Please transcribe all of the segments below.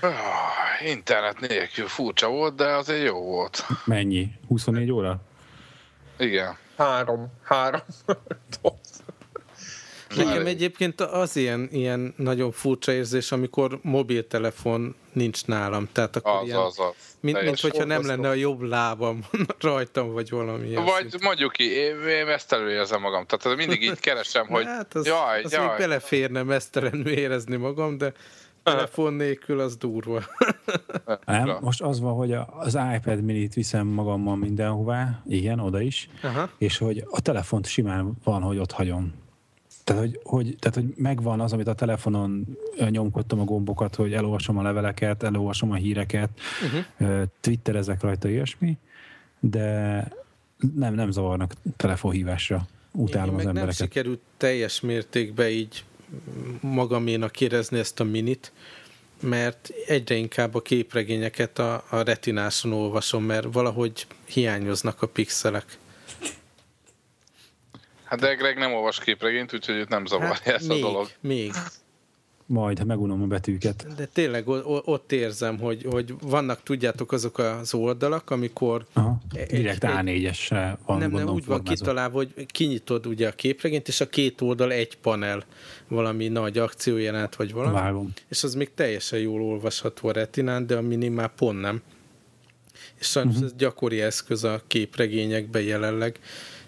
Ah, internet nélkül furcsa volt, de azért jó volt. Mennyi? 24 óra? Igen. Három. Három. Nekem egyébként az ilyen, ilyen nagyon furcsa érzés, amikor mobiltelefon nincs nálam. Tehát akkor Az, ilyen, az, az. mint, mint hogyha nem lenne a jobb lábam rajtam, vagy valami. Vagy mondjuk ki, én, én ezt előérzem magam. Tehát mindig így keresem, hogy hát az, jaj, az jaj. még beleférne mesztelenül érezni magam, de telefon nélkül az durva. Nem, most az van, hogy az iPad minit viszem magammal mindenhová, igen, oda is, Aha. és hogy a telefont simán van, hogy ott hagyom. Tehát hogy, hogy, tehát, hogy megvan az, amit a telefonon nyomkodtam a gombokat, hogy elolvasom a leveleket, elolvasom a híreket, uh-huh. twitterezek rajta ilyesmi, de nem, nem zavarnak telefonhívásra. Utálom Én az meg nem embereket. sikerült teljes mértékben így magaménak érezni ezt a minit, mert egyre inkább a képregényeket a, a retináson olvasom, mert valahogy hiányoznak a pixelek. Hát de Greg nem olvas képregényt, úgyhogy őt nem zavarja hát, ez még, a dolog. még. Majd, ha megunom a betűket. De tényleg ott érzem, hogy, hogy vannak, tudjátok, azok az oldalak, amikor Aha. Direkt egy- A4-esre van, nem, nem úgy van kitalálva, hogy kinyitod ugye a képregényt, és a két oldal egy panel, valami nagy akciójelenet, vagy valami. Vágom. és az még teljesen jól olvasható a retinán, de a mini már pont nem. És sajnos uh-huh. ez gyakori eszköz a képregényekben jelenleg,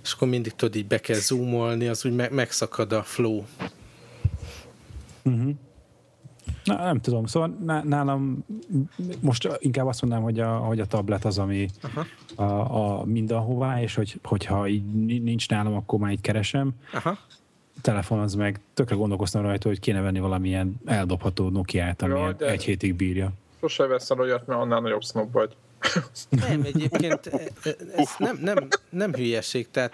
és akkor mindig tudod, így be kell zoomolni, az úgy me- megszakad a flow. Uh-huh. Na, nem tudom, szóval ná- nálam most inkább azt mondanám, hogy a, hogy a tablet az, ami Aha. a, a mindenhová, és hogy, hogyha így ni- nincs nálam, akkor már így keresem. Aha. A telefon az meg tökre gondolkoztam rajta, hogy kéne venni valamilyen eldobható Nokia-t, ami Ja, egy hétig bírja. Sose veszel olyat, mert annál nagyobb snob vagy. Nem, egyébként e- e- ez nem, nem, nem hülyeség, tehát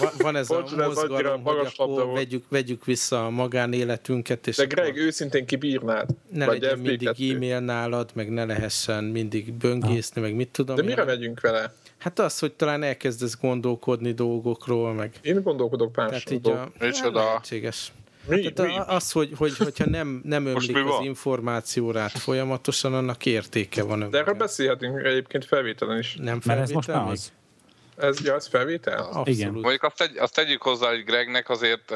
va- van ez a Bocs, de ez annyira mozgalom, hogy akkor volt. vegyük, vegyük vissza a magánéletünket, és De akkor Greg, őszintén kibírnád? ne Vagy legyen mindig FB2? e-mail nálad, meg ne lehessen mindig böngészni, meg mit tudom De én. mire megyünk vele? Hát az, hogy talán elkezdesz gondolkodni dolgokról, meg Én gondolkodok tehát más így a, Micsoda? hát lehetséges. Mi? Tehát mi? a- az, hogy, hogy, hogyha nem, nem ömlik az információ rád folyamatosan, annak értéke van. De erről beszélhetünk egyébként felvételen is. Nem Mert ez most még? az. Ez, ja, ez felvétel? Abszolút. Igen. Mondjuk azt, tegy, azt tegyük hozzá, hogy Gregnek azért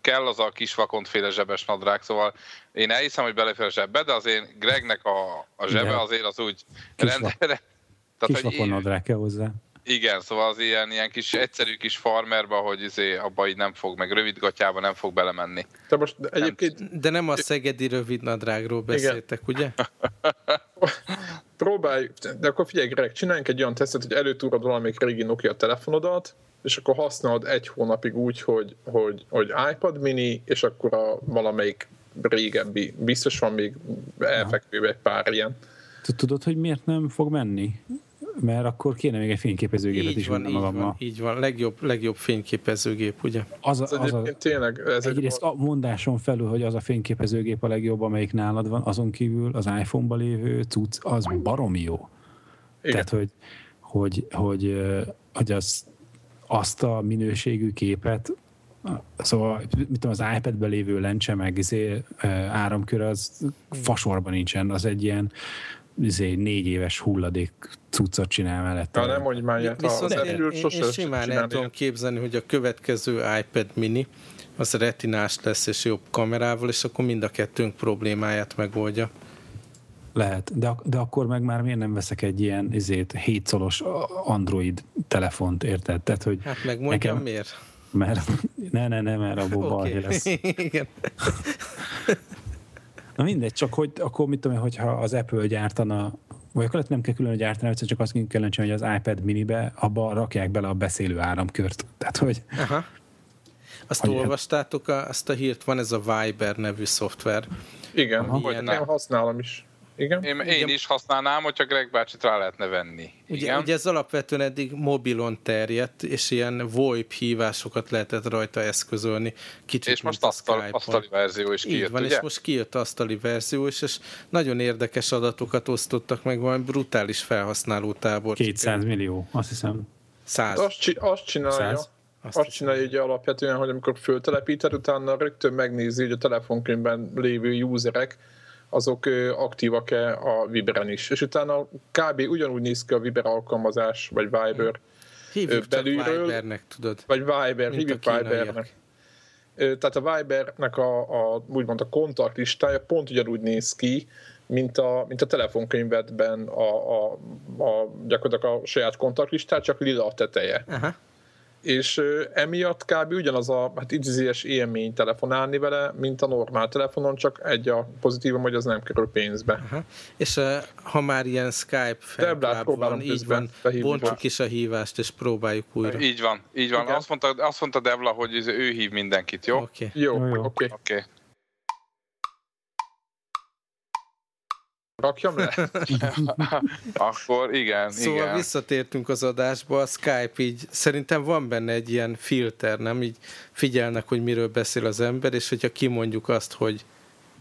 kell az a kis vakontféle zsebes nadrág, szóval én elhiszem, hogy belefér a zsebbe, de azért Gregnek a, a zsebe Igen. azért az úgy Kis rendre... Kis Tehát, hogy vakonnadrág kell hozzá. Igen, szóval az ilyen, ilyen kis egyszerű kis farmerba, hogy izé, abba így nem fog, meg rövid gatyába nem fog belemenni. De most egyébként De nem a szegedi rövidnadrágról beszéltek, ugye? próbálj, de akkor figyelj Greg, csináljunk egy olyan tesztet, hogy előtúrod valamelyik régi Nokia telefonodat, és akkor használod egy hónapig úgy, hogy, hogy, hogy iPad mini, és akkor a valamelyik régebbi, biztos van még elfekvő egy pár ilyen. Tudod, hogy miért nem fog menni? Mert akkor kéne még egy fényképezőgépet Így is van, így magammal. van, így van. Legjobb, legjobb fényképezőgép, ugye? Az, a, Ez az a, tényleg, ez egy, egyrészt a mondáson felül, hogy az a fényképezőgép a legjobb, amelyik nálad van, azon kívül az iPhone-ban lévő cucc, az baromi jó. igen. Tehát, hogy, hogy, hogy, hogy az, azt a minőségű képet, szóval, mit tudom, az iPad-ben lévő lencse, meg izé, áramkör, az fasorban nincsen, az egy ilyen izé, négy éves hulladék cuccot csinál mellette. Ja, nem mondj már ilyet, az Viszont én, Apple én, sose én simán el tudom képzelni, hogy a következő iPad mini az retinás lesz és jobb kamerával, és akkor mind a kettőnk problémáját megoldja. Lehet, de, de akkor meg már miért nem veszek egy ilyen izét, 7 szolos Android telefont, érted? Tehát, hogy Hát megmondjam Nekem- miért. mert ne, ne, ne, mert abból balhé lesz. Igen. Na mindegy, csak hogy akkor mit tudom én, hogyha az Apple gyártana, vagy akkor nem kell külön gyártani, egyszerűen csak azt kell csinálni, hogy az iPad minibe abba rakják bele a beszélő áramkört. Tehát, hogy Aha. Azt Hogy- olvastátok a, azt a hírt, van ez a Viber nevű szoftver. Igen, Aha. Ilyen, én használom is. Igen? Én, én is használnám, hogyha Greg bácsit rá lehetne venni. Ugye, Igen? ugye ez alapvetően eddig mobilon terjedt, és ilyen VoIP hívásokat lehetett rajta eszközölni. Kicsit, és most asztal, asztali verzió is Így kijött, van, ugye? és most kijött asztali verzió is, és nagyon érdekes adatokat osztottak meg, valami brutális felhasználó tábor. 200 millió, azt hiszem. Száz. Azt, csi- azt csinálja, Száz? Azt azt csinálja ugye alapvetően, hogy amikor föltelepíted, utána rögtön megnézi, hogy a telefonkönyvben lévő userek, azok aktívak-e a Viberen is. És utána kb. ugyanúgy néz ki a Viber alkalmazás, vagy Viber, Hívjuk belülről- Vibernek, tudod. vagy Viber, Mint hívjuk. Vibernek. Tehát a Vibernek a, a, úgymond a kontaktlistája pont ugyanúgy néz ki, mint a, mint a telefonkönyvedben a, a, a, gyakorlatilag a saját kontaktlistát, csak lila a teteje. Aha. És emiatt kb. ugyanaz a hát idézőjes élmény telefonálni vele, mint a normál telefonon, csak egy a pozitívum, hogy az nem kerül pénzbe. Aha. És ha már ilyen Skype Deblát felkláb van, így van, bontsuk is a hívást, és próbáljuk újra. Így van, így van. Igen. Azt mondta, azt mondta Devla, hogy ez- ő hív mindenkit, jó? Okay. Jó, oké. Okay. Okay. Rakjam le? Akkor igen, Szóval igen. visszatértünk az adásba, a Skype így, szerintem van benne egy ilyen filter, nem? Így figyelnek, hogy miről beszél az ember, és hogyha kimondjuk azt, hogy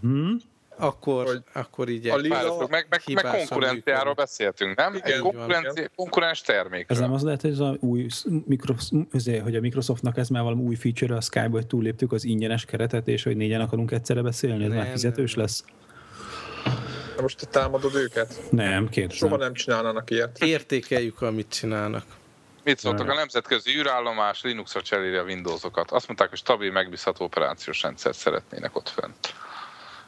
Hm? akkor, Hogy akkor így a lila- meg, meg, meg konkurenciáról működik. beszéltünk, nem? Igen, Egy konkurenci, konkurens termékről. Ez nem az lehet, hogy, ez a új, Microsoft, azért, hogy a Microsoftnak ez már valami új feature a Skype, hogy túlléptük az ingyenes keretet, és hogy négyen akarunk egyszerre beszélni, ez Nem, már fizetős nem. lesz? Na Most te támadod őket? Nem, kérdezem. Soha nem csinálnának ilyet. értékeljük, amit csinálnak. Mit szóltak a nemzetközi űrállomás Linuxra cseréli a Windowsokat? Azt mondták, hogy stabil, megbízható operációs rendszert szeretnének ott fönt.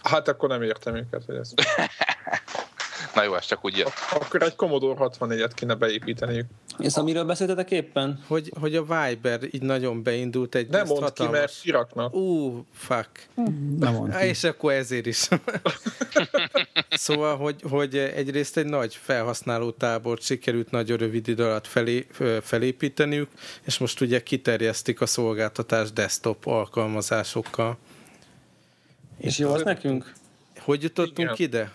Hát akkor nem értem őket, hogy ez. Na jó, ez csak úgy jött. Akkor egy Commodore 64-et kéne beépíteniük. És amiről beszéltetek éppen? Hogy, hogy a Viber így nagyon beindult egy Nem mondd ki, mert kiraknak. Ú, fuck. Nem mond Há, ki. és akkor ezért is. szóval, hogy, hogy egyrészt egy nagy felhasználó tábort sikerült nagyon rövid idő alatt felé, felépíteniük, és most ugye kiterjesztik a szolgáltatás desktop alkalmazásokkal. És jó az nekünk? Hogy jutottunk Igen. ide?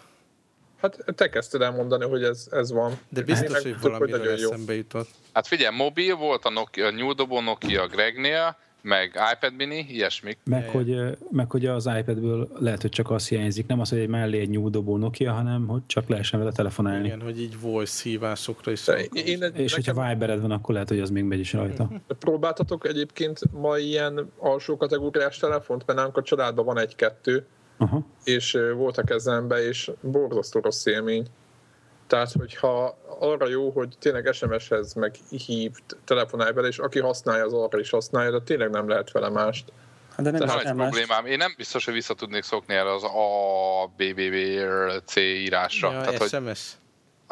Hát te kezdted el mondani, hogy ez, ez van. De Én biztos, meg hogy valamiről nagyon jó. eszembe jutott. Hát figyelj, mobil volt a, Nokia, a nyúldobó Nokia Gregnél, meg iPad mini, ilyesmik. Meg hogy, meg hogy az iPadből lehet, hogy csak az hiányzik, nem az, hogy egy mellé egy nyúldobó Nokia, hanem hogy csak lehessen vele telefonálni. Igen, hogy így voice hívásokra is. Én, én, És hogyha Vibered van, akkor lehet, hogy az még megy is rajta. próbáltatok egyébként ma ilyen alsó kategóriás telefont, mert nálunk a családban van egy-kettő, Aha. és volt a kezembe, és borzasztó rossz élmény. Tehát, hogyha arra jó, hogy tényleg SMS-hez meg hív, telefonálj vele, és aki használja, az arra is használja, de tényleg nem lehet vele mást. Hát de nem Van is egy problémám. Én nem biztos, hogy vissza tudnék szokni erre az A, B, B, B, C írásra. Ja, Tehát, hogy, SMS.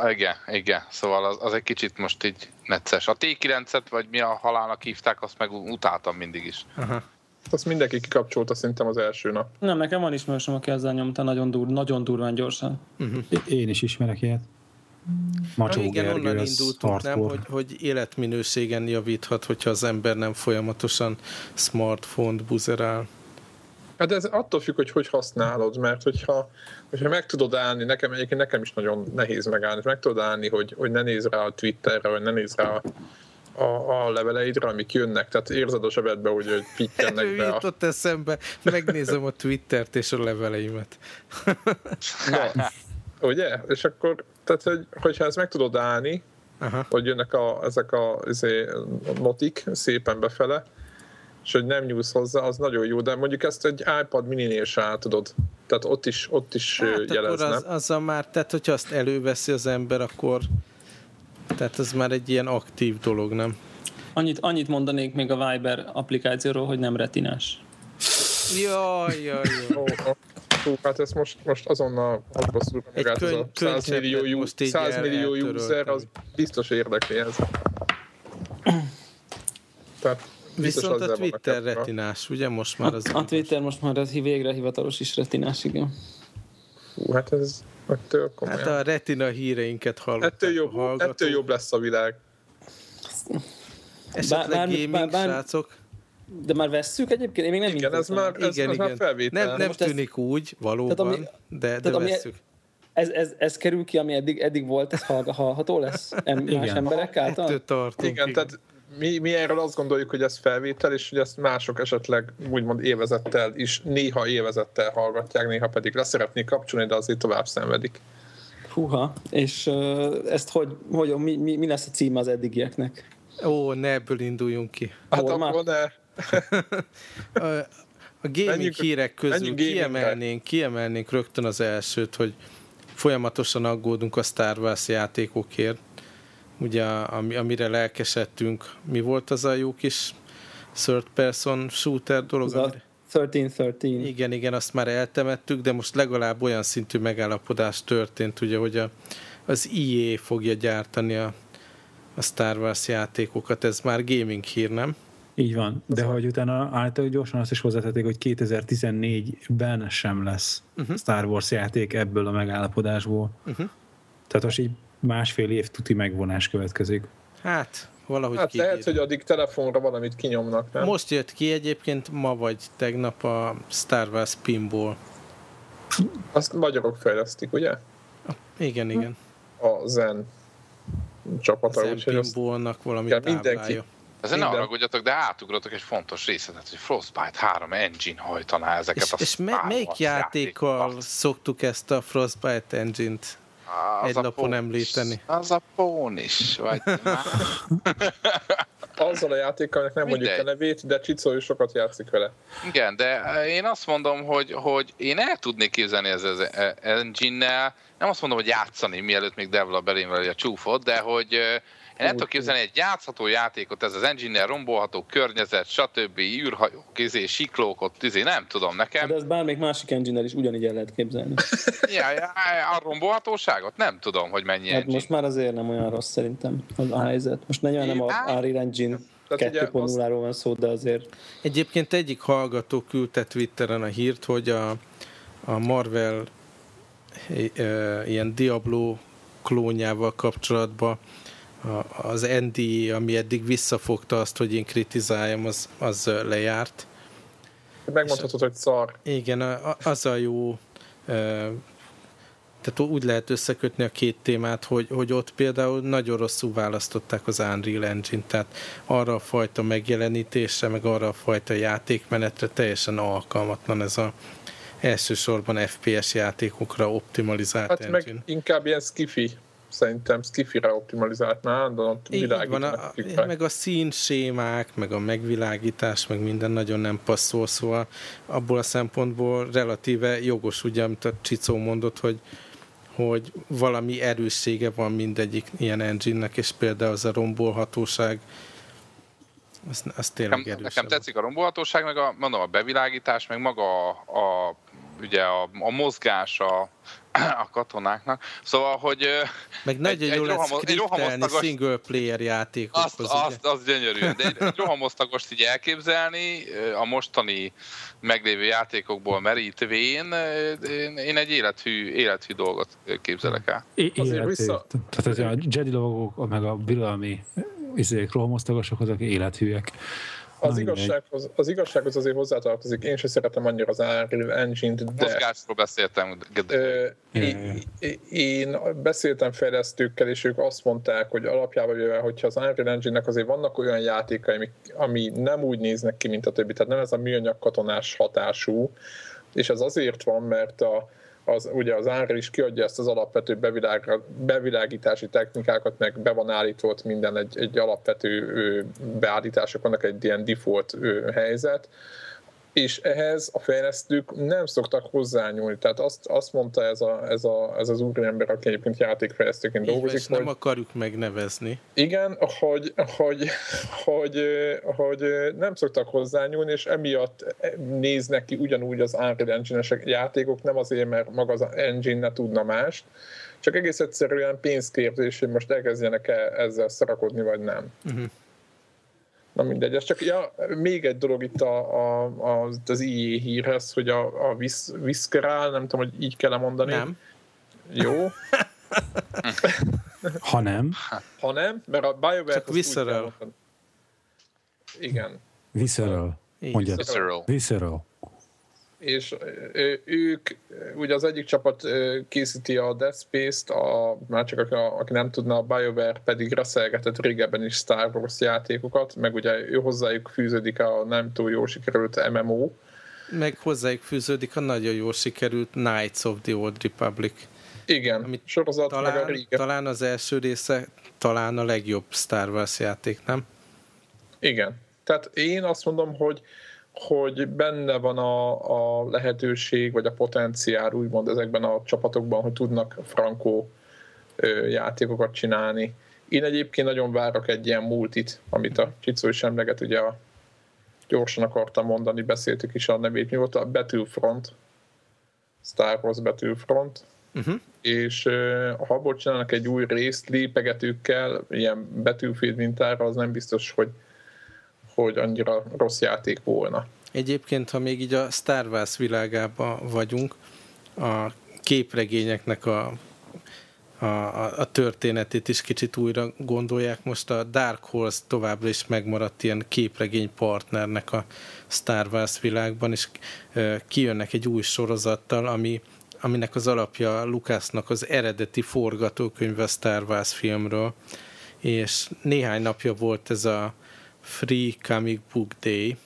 igen, igen. Szóval az, az, egy kicsit most így necces. A T9-et, vagy mi a halálnak hívták, azt meg utáltam mindig is. Aha. Azt mindenki kikapcsolta szerintem az első nap. Nem, nekem van ismerősöm, aki ezzel nyomta nagyon, dur, nagyon durván gyorsan. É- Én is ismerek ilyet. Macsó Na, igen, Gergő, onnan indultunk, nem, hogy, hogy életminőségen javíthat, hogyha az ember nem folyamatosan smartphone-t buzerál. Hát ez attól függ, hogy hogy használod, mert hogyha, hogyha meg tudod állni, nekem egyébként nekem is nagyon nehéz megállni, meg tudod állni, hogy, hogy ne nézz rá a Twitterre, vagy ne nézz rá a, a, a leveleidre, amik jönnek, tehát érzed a zsebedbe, hogy, hogy pittennek be. A, jutott eszembe, megnézem a Twittert és a leveleimet. na, ugye? És akkor, tehát, hogy, hogyha ezt meg tudod állni, Aha. hogy jönnek a, ezek a, izé, notik szépen befele, és hogy nem nyúlsz hozzá, az nagyon jó, de mondjuk ezt egy iPad mini-nél se át tudod. Tehát ott is, ott is Hát hát, akkor jelezne. az, azzal már, tehát hogyha azt előveszi az ember, akkor tehát ez már egy ilyen aktív dolog, nem? Annyit, annyit mondanék még a Viber applikációról, hogy nem retinás. Jaj, jaj, jaj. Hát ezt most, most azonnal hadba szúrva magát, ez a könyv- 100 millió, könyvcseppet u- most így 100 el- millió user, az biztos érdekli ez. Tehát Viszont a Twitter retinás, ugye most már az... A Twitter most már az végre hivatalos is retinás, igen. Hú, hát ez ettől komolyan. Hát a retina híreinket hallották ettől, jobb, hallgatók. ettől jobb lesz a világ. Esetleg Bár- gaming, bár- bár- srácok? De már vesszük egyébként? Én még nem Igen, ez már, ez, igen, ez már igen. felvétel. Nem, nem most ez- tűnik úgy, valóban, Tehát ami- de, de ami- vesszük. Ez, ez, ez kerül ki, ami eddig, eddig volt, ez hallható lesz? Em, más Igen. emberek által? Ettől tartunk. Igen, tehát mi, mi erről azt gondoljuk, hogy ez felvétel, és hogy ezt mások esetleg úgymond évezettel is, néha évezettel hallgatják, néha pedig le szeretnék kapcsolni, de azért tovább szenvedik. Húha, és ezt hogy, hogy mi, mi, mi lesz a címe az eddigieknek? Ó, ne ebből induljunk ki. Hát Hol már? akkor ne, A, a A gaming Menjünk- hírek közül kiemelnénk, kiemelnénk rögtön az elsőt, hogy folyamatosan aggódunk a Star Wars játékokért. Ugye, ami, amire lelkesedtünk. Mi volt az a jó kis third person shooter dolog? Az a amire- 1313. Igen, igen, azt már eltemettük, de most legalább olyan szintű megállapodás történt, ugye, hogy a, az EA fogja gyártani a, a Star Wars játékokat. Ez már gaming hír, nem? Így van, de hogy utána általában gyorsan azt is hozzátették, hogy 2014-ben sem lesz uh-huh. Star Wars játék ebből a megállapodásból. Uh-huh. Tehát most így másfél év tuti megvonás következik. Hát, valahogy Hát lehet, hogy addig telefonra valamit kinyomnak, nem? Most jött ki egyébként ma vagy tegnap a Star Wars Pinball. Azt magyarok fejlesztik, ugye? Igen, igen. A Zen csapata, Zen úgyhogy azt Pinballnak valami Igen, mindenki. Ezen ne haragudjatok, de átugrotok egy fontos részletet, hogy Frostbite 3 engine hajtaná ezeket És, a és melyik játékkal szoktuk ezt a Frostbite engine-t? Az egy a lapon Pónis. említeni? Az a Pónis, vagy azzal a játékkal, aminek nem mondjuk a Mindegy. nevét, de Csicó is sokat játszik vele. Igen, de eh, én azt mondom, hogy, hogy én el tudnék képzelni ez az engine-nel, nem azt mondom, hogy játszani, mielőtt még Devla belém a csúfot, de hogy eh, én el tudok képzelni egy játszható játékot, ez az engine-nel rombolható környezet, stb. űrhajók, izé, siklók, ott izé, nem tudom, nekem. De ezt bármelyik másik engine is ugyanígy el lehet képzelni. Ja, ja, a rombolhatóságot nem tudom, hogy mennyi Hát engine. most már azért nem olyan rossz szerintem az a helyzet. Most ne nem a Unreal Engine Tehát ugye 2.0-ról van szó, de azért Egyébként egyik hallgató küldte Twitteren a hírt, hogy a, a Marvel e, e, ilyen Diablo klónjával kapcsolatban az NDA, ami eddig visszafogta azt, hogy én kritizáljam, az, az lejárt. Megmondhatod, hogy szar. Igen, az a jó, tehát úgy lehet összekötni a két témát, hogy, hogy ott például nagyon rosszul választották az Unreal Engine, tehát arra a fajta megjelenítésre, meg arra a fajta játékmenetre teljesen alkalmatlan ez a elsősorban FPS játékokra optimalizált Hát engine. meg inkább ilyen skifi, szerintem skifire optimalizált már, Így van, világítanak a, cikkek. meg a színsémák, meg a megvilágítás, meg minden nagyon nem passzol, szóval abból a szempontból relatíve jogos, ugye, amit a Csicó mondott, hogy, hogy valami erőssége van mindegyik ilyen engine-nek, és például az a rombolhatóság, az, az tényleg Nekem, erős. nekem tetszik a rombolhatóság, meg a, mondom, a bevilágítás, meg maga a, a ugye a, a mozgás a, a katonáknak. Szóval, hogy Meg nagyon egy jó lesz tagos- single player játékokhoz. azt, ugye? azt, az gyönyörű. De egy, egy rohamosztagost így elképzelni, a mostani meglévő játékokból merítvén, én, egy élethű, élethű dolgot képzelek el. É- Azért vissza- Tehát a Jedi lovagok, meg a birodalmi izék, rohamosztagosok, azok élethűek. Az igazsághoz, az igazsághoz azért hozzátartozik, én sem szeretem annyira az Unreal Engine-t, de Mozgásról beszéltem. Ö, Jaj, é- jaj. é- én beszéltem fejlesztőkkel, és ők azt mondták, hogy alapjában véve, hogyha az Unreal Engine-nek azért vannak olyan játékai, ami, ami nem úgy néznek ki, mint a többi, tehát nem ez a műanyag katonás hatású, és ez azért van, mert a, az, ugye az Unreal is kiadja ezt az alapvető bevilág, bevilágítási technikákat, meg be van állítva ott minden egy, egy alapvető beállítások, vannak egy ilyen default helyzet, és ehhez a fejlesztők nem szoktak hozzányúlni. Tehát azt, azt mondta ez, a, ez, a, ez az úriember, aki egyébként játékfejlesztőként Így dolgozik, és nem hogy akarjuk megnevezni. igen, hogy, hogy, hogy, hogy nem szoktak hozzányúlni, és emiatt néznek ki ugyanúgy az Unreal Engine-es játékok, nem azért, mert maga az engine ne tudna mást, csak egész egyszerűen pénzkérdés, hogy most elkezdjenek -e ezzel szarakodni, vagy nem. Uh-huh. Na mindegy, ez csak ja, még egy dolog itt a, a, a, az IE hírhez, hogy a, a Vis, Visceral, nem tudom, hogy így kell mondani. Nem? Jó, Ha nem, ha nem, mert a BioWare... Csak Visceral. Igen. visceral. Így. Mondja. Visceral. Visceral. És ők, ugye az egyik csapat készíti a Dead Space-t, a, már csak aki, aki nem tudna, a BioWare pedig reszelgetett régebben is Star Wars játékokat, meg ugye ő hozzájuk fűződik a nem túl jó sikerült MMO. Meg hozzájuk fűződik a nagyon jól sikerült Knights of the Old Republic. Igen, Amit sorozat, meg a Talán, régen. talán az első része talán a legjobb Star Wars játék, nem? Igen. Tehát én azt mondom, hogy hogy benne van a, a lehetőség, vagy a potenciál úgymond ezekben a csapatokban, hogy tudnak frankó ö, játékokat csinálni. Én egyébként nagyon várok egy ilyen multit, amit a Csicó is emleget, ugye a, gyorsan akartam mondani, beszéltük is a nevét, mi volt a Battlefront, Star Wars Battlefront, uh-huh. és ha abból csinálnak egy új részt lépegetőkkel, ilyen Battlefield mintára, az nem biztos, hogy hogy annyira rossz játék volna. Egyébként, ha még így a Star Wars világában vagyunk, a képregényeknek a, a, a történetét is kicsit újra gondolják. Most a Dark Horse továbbra is megmaradt ilyen képregény partnernek a Star Wars világban, és kijönnek egy új sorozattal, ami, aminek az alapja Lucasnak az eredeti forgatókönyve Star Wars filmről, és néhány napja volt ez a Free Comic Book Day,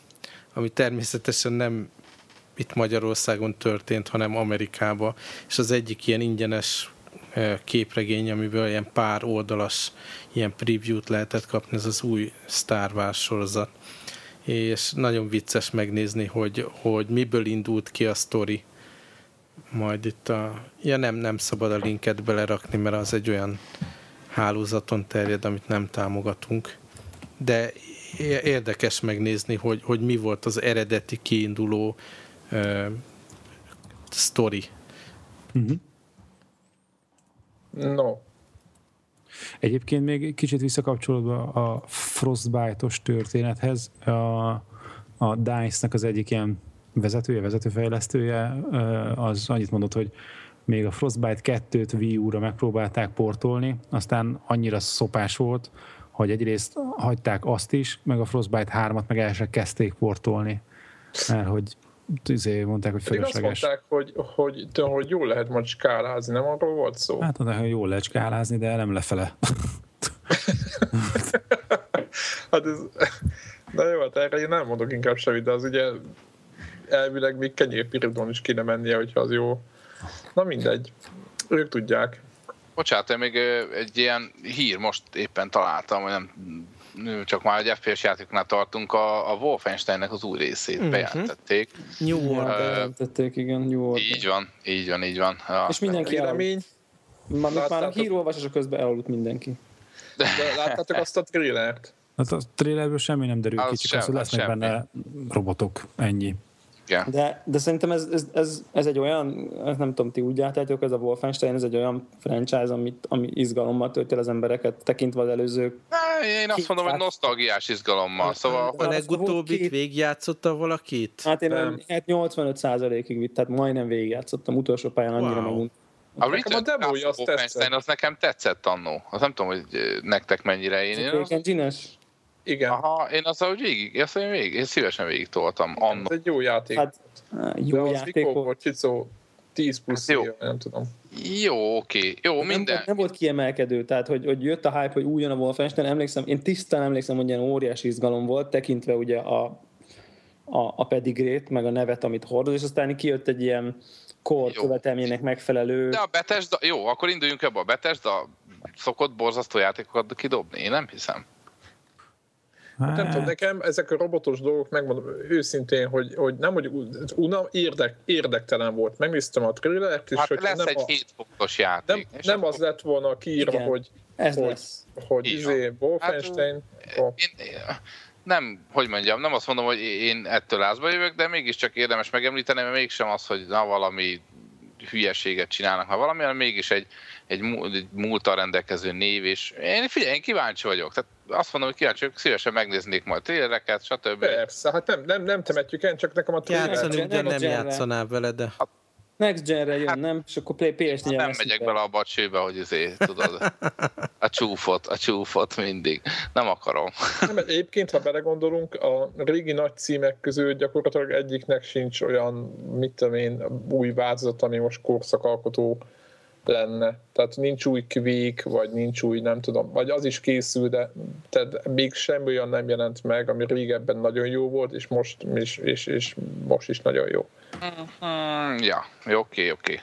ami természetesen nem itt Magyarországon történt, hanem Amerikában, és az egyik ilyen ingyenes képregény, amiből ilyen pár oldalas ilyen preview-t lehetett kapni, ez az új Star Wars sorozat. És nagyon vicces megnézni, hogy, hogy miből indult ki a sztori. Majd itt a... Ja nem, nem szabad a linket belerakni, mert az egy olyan hálózaton terjed, amit nem támogatunk. De érdekes megnézni, hogy, hogy mi volt az eredeti kiinduló uh, sztori. Uh-huh. No. Egyébként még kicsit visszakapcsolódva a Frostbite-os történethez, a, a DICE-nak az egyik ilyen vezetője, vezetőfejlesztője az annyit mondott, hogy még a Frostbite 2-t Wii U-ra megpróbálták portolni, aztán annyira szopás volt, hogy egyrészt hagyták azt is, meg a Frostbite 3-at meg el se kezdték portolni. Mert hogy izé mondták, hogy fölösleges. azt mondták, hogy, hogy, hogy, hogy jól lehet majd skálázni, nem arról volt szó? Hát mondták, hogy jól lehet skálázni, de nem lefele. hát ez... Na jó, hát erre én nem mondok inkább semmit, de az ugye elvileg még kenyérpiridon is kéne mennie, hogyha az jó. Na mindegy, ők tudják. Bocsánat, én még egy ilyen hír most éppen találtam, hogy nem csak már egy FPS játéknál tartunk, a, a Wolfensteinnek az új részét uh-huh. bejelentették. New uh, bejelentették, igen, New World. Így van, így van, így van. Ja. És mindenki elaludt. Már, már a hírolvasás közben elaludt mindenki. De láttátok azt a trélert? Hát a trailerből semmi nem derül ki, csak az, hogy lesznek semmi. benne robotok, ennyi. Igen. De, de szerintem ez, ez, ez, ez, egy olyan, nem tudom, ti úgy látjátok, ez a Wolfenstein, ez egy olyan franchise, amit, ami izgalommal tölti az embereket, tekintve az előző... Én azt mondom, hogy nosztalgiás izgalommal. Szóval, a legutóbbit két... végigjátszotta valakit? Hát én nem. hát 85 százalékig vitt, tehát majdnem végigjátszottam, utolsó pályán annyira wow. megunt. A Return a azt tetszett. az nekem tetszett annó. Az nem tudom, hogy nektek mennyire én. Ez én az... Igen. Aha, én azt hogy végig, azt én, végig, én szívesen végig toltam. Ez egy jó játék. Hát, jó De játék az volt. Csicó, 10 plusz hát jó. Éve, nem tudom. Jó, oké. Jó, nem minden. Volt, nem volt kiemelkedő, tehát hogy, hogy jött a hype, hogy új jön a Wolfenstein, emlékszem, én tisztán emlékszem, hogy ilyen óriási izgalom volt, tekintve ugye a, a, a pedigrét, meg a nevet, amit hordoz, és aztán kijött egy ilyen kor követelménynek megfelelő... De a Bethesda, jó, akkor induljunk ebbe a Bethesda szokott borzasztó játékokat kidobni, én nem hiszem. Hát. Nem tudom, nekem ezek a robotos dolgok, megmondom őszintén, hogy, hogy nem, hogy una, érdek, érdektelen volt. Megnéztem a trillert, és hát hogy lesz nem egy a, 7 pontos játék. Nem, nem az lett volna kiírva, Igen, hogy, ez hogy, lesz. hogy izé, Wolfenstein. Hát, oh. én, nem, hogy mondjam, nem azt mondom, hogy én ettől lázba jövök, de mégiscsak érdemes megemlíteni, mert mégsem az, hogy na valami hülyeséget csinálnak, ha valami, hanem mégis egy, egy, egy múltal rendelkező név, és én figyelj, én kíváncsi vagyok. Tehát azt mondom, hogy kíváncsi vagyok, szívesen megnéznék majd trélereket, stb. Persze, hát nem, nem, nem temetjük el, csak nekem a tréler. Játszani ugye nem játszanál vele, de... Hát, Next Gen-re jön, hát, nem? És akkor Play ps hát Nem megyek bele a bacsőbe, hogy izé, tudod, a csúfot, a csúfot mindig. Nem akarom. Nem, egyébként, ha belegondolunk, a régi nagy címek közül gyakorlatilag egyiknek sincs olyan, mit tudom én, új változat, ami most korszakalkotó lenne. Tehát nincs új kvék, vagy nincs új, nem tudom, vagy az is készül, de tehát még semmi olyan nem jelent meg, ami régebben nagyon jó volt, és most, és, és, és most is nagyon jó. Mm-hmm, ja, oké, oké.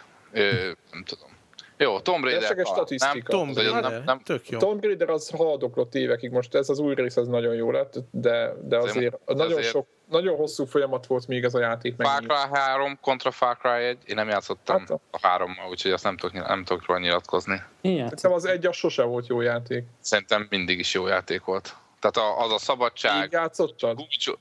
Nem tudom. Jó, Tomb Ez Raider. csak egy statisztika. Nem, Tomb Raider, nem, nem, tök jó. Tomb Raider az haldoklott évekig, most ez az új rész az nagyon jó lett, de, de Azért- azért, nagyon, azért- sok, nagyon hosszú folyamat volt még ez a játék Far. Cry 3 kontra Far Cry 1, én nem játszottam Hát a- a hárommal, úgyhogy azt nem tudok, nem tudok róla nyilatkozni. Játszom. Szerintem az egy az sose volt jó játék. Szerintem mindig is jó játék volt. Tehát a, az a Így szabadság, játszottad? gúcsó,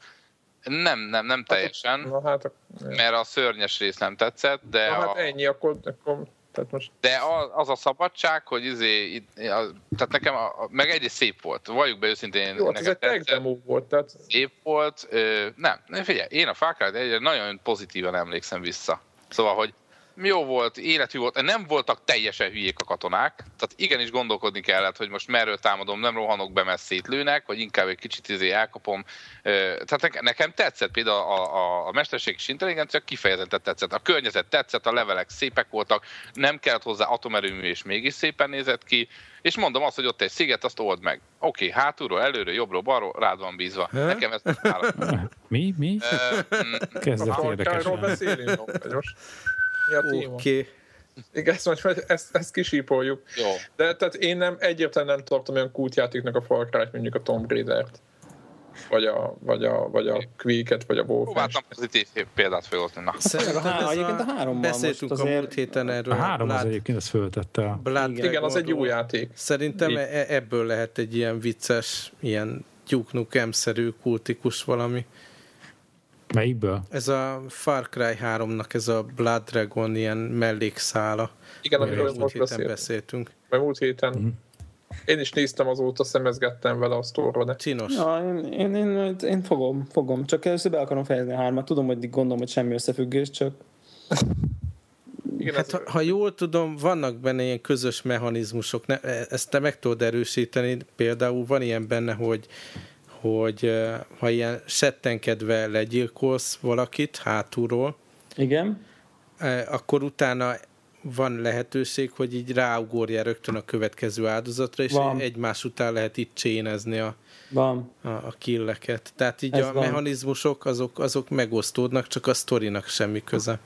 nem, nem, nem teljesen, Na hát, mert a szörnyes rész nem tetszett, de, na, hát a, ennyi, akkor, akkor tehát most de az, a szabadság, hogy izé, tehát nekem, a, meg egyrészt szép volt, valljuk be őszintén, jó, ez egy tech volt, tehát szép volt, ö, nem, nem, figyelj, én a Cry egyre nagyon pozitívan emlékszem vissza. Szóval, hogy jó volt, életű volt, nem voltak teljesen hülyék a katonák, tehát igenis gondolkodni kellett, hogy most merről támadom, nem rohanok be, mert szétlőnek, vagy inkább egy kicsit izé elkapom. Tehát nekem, tetszett például a, a, a mesterséges intelligencia kifejezetten tetszett, a környezet tetszett, a levelek szépek voltak, nem kellett hozzá atomerőmű, és mégis szépen nézett ki, és mondom azt, hogy ott egy sziget, azt old meg. Oké, okay, hátulról, előről, jobbról, balról, rád van bízva. Hä? Nekem ez. Mi? Mi? Mm, Kezdett a érdekes. Beszélünk, a téma? Oké. Okay. Igen, ezt, majd, ezt, ezt kisípoljuk. jó. De tehát én nem egyértelműen nem tartom olyan kultjátéknak a Far Cry-t, mondjuk a Tomb Raider-t. Vagy a, vagy a, vagy a Quake-et, vagy a Wolfenstein. Próbáltam pozitív példát felhozni. Na. Szerinted Meg a há- ez egyébként a hárommal Beszéltünk most a azért- múlt héten erről. A három az Blood- egyébként, ezt föltette a... Blood Igen, az egy jó játék. Szerintem Így. e- ebből lehet egy ilyen vicces, ilyen Duke Nukem-szerű kultikus valami. Melyikből? Ez a Far Cry 3-nak ez a Blood Dragon ilyen mellékszála. Igen, amiről most héten beszéltünk. beszéltünk. Mert múlt héten Mhm. én is néztem azóta, szemezgettem vele a sztorba, de Csinos. Ja, én, én, én, én, fogom, fogom. Csak először be akarom fejezni a hármat. Tudom, hogy gondolom, hogy semmi összefüggés, csak igen, Hát, ha, ha jól tudom, vannak benne ilyen közös mechanizmusok. Ne, ezt te meg tudod erősíteni. Például van ilyen benne, hogy hogy ha ilyen settenkedve legyilkolsz valakit hátulról, igen. akkor utána van lehetőség, hogy így ráugorja rögtön a következő áldozatra, és Van. egymás után lehet itt csénezni a, Van. a, a killeket. Tehát így Ez a van. mechanizmusok azok, azok megosztódnak, csak a sztorinak semmi köze.